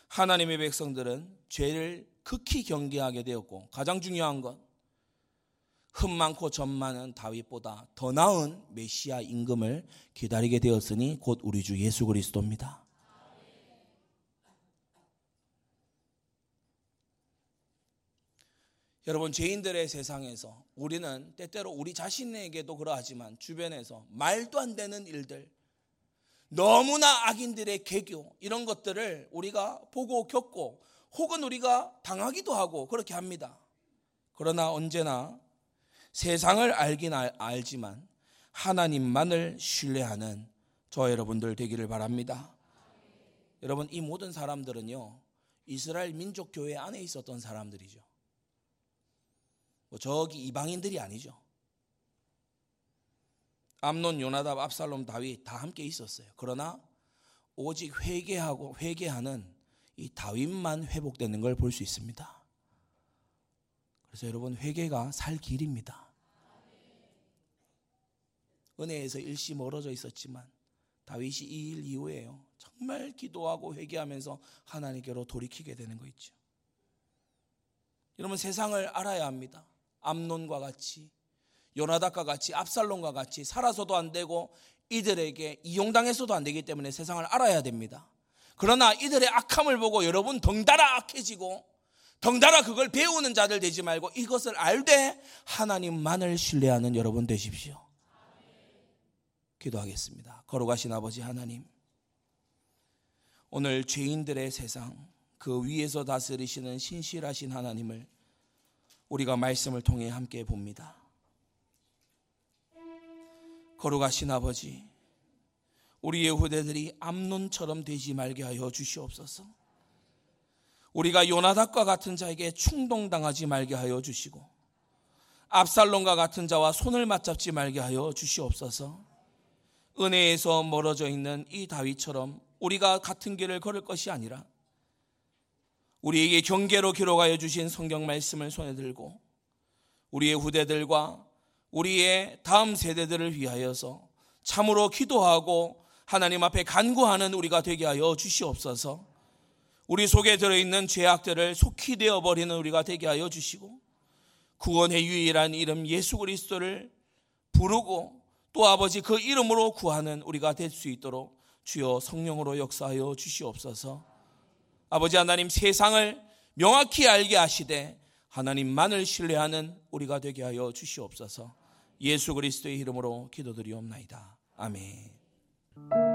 Speaker 1: 하나님의 백성들은 죄를 극히 경계하게 되었고 가장 중요한 것흠 많고 점 많은 다윗보다 더 나은 메시아 임금을 기다리게 되었으니 곧 우리 주 예수 그리스도입니다. 여러분 죄인들의 세상에서 우리는 때때로 우리 자신에게도 그러하지만 주변에서 말도 안 되는 일들 너무나 악인들의 개교 이런 것들을 우리가 보고 겪고 혹은 우리가 당하기도 하고 그렇게 합니다. 그러나 언제나 세상을 알긴 알, 지만 하나님만을 신뢰하는 저 여러분들 되기를 바랍니다. 여러분 이 모든 사람들은요 이스라엘 민족 교회 안에 있었던 사람들이죠. 뭐 저기 이방인들이 아니죠. 암론, 요나답, 압살롬, 다윗 다 함께 있었어요. 그러나 오직 회개하고 회개하는 이 다윗만 회복되는 걸 볼 수 있습니다. 그래서 여러분 회개가 살 길입니다. 은혜에서 일시 멀어져 있었지만 다윗이 이 일 이후에요. 정말 기도하고 회개하면서 하나님께로 돌이키게 되는 거 있죠. 여러분 세상을 알아야 합니다. 암론과 같이 요나닥과 같이 압살론과 같이 살아서도 안 되고 이들에게 이용당해서도 안 되기 때문에 세상을 알아야 됩니다. 그러나 이들의 악함을 보고 여러분 덩달아 악해지고 덩달아 그걸 배우는 자들 되지 말고 이것을 알되 하나님만을 신뢰하는 여러분 되십시오. 기도하겠습니다. 걸어가신 아버지 하나님. 오늘 죄인들의 세상 그 위에서 다스리시는 신실하신 하나님을 우리가 말씀을 통해 함께 봅니다. 거룩하신 아버지, 우리의 후대들이 암론처럼 되지 말게 하여 주시옵소서. 우리가 요나닥과 같은 자에게 충동당하지 말게 하여 주시고, 압살론과 같은 자와 손을 맞잡지 말게 하여 주시옵소서. 은혜에서 멀어져 있는 이 다윗처럼 우리가 같은 길을 걸을 것이 아니라 우리에게 경계로 기록하여 주신 성경 말씀을 손에 들고 우리의 후대들과 우리의 다음 세대들을 위하여서 참으로 기도하고 하나님 앞에 간구하는 우리가 되게 하여 주시옵소서. 우리 속에 들어있는 죄악들을 속히 되어 버리는 우리가 되게 하여 주시고 구원의 유일한 이름 예수 그리스도를 부르고 또 아버지 그 이름으로 구하는 우리가 될 수 있도록 주여 성령으로 역사하여 주시옵소서. 아버지 하나님 세상을 명확히 알게 하시되 하나님만을 신뢰하는 우리가 되게 하여 주시옵소서. 예수 그리스도의 이름으로 기도드리옵나이다. 아멘.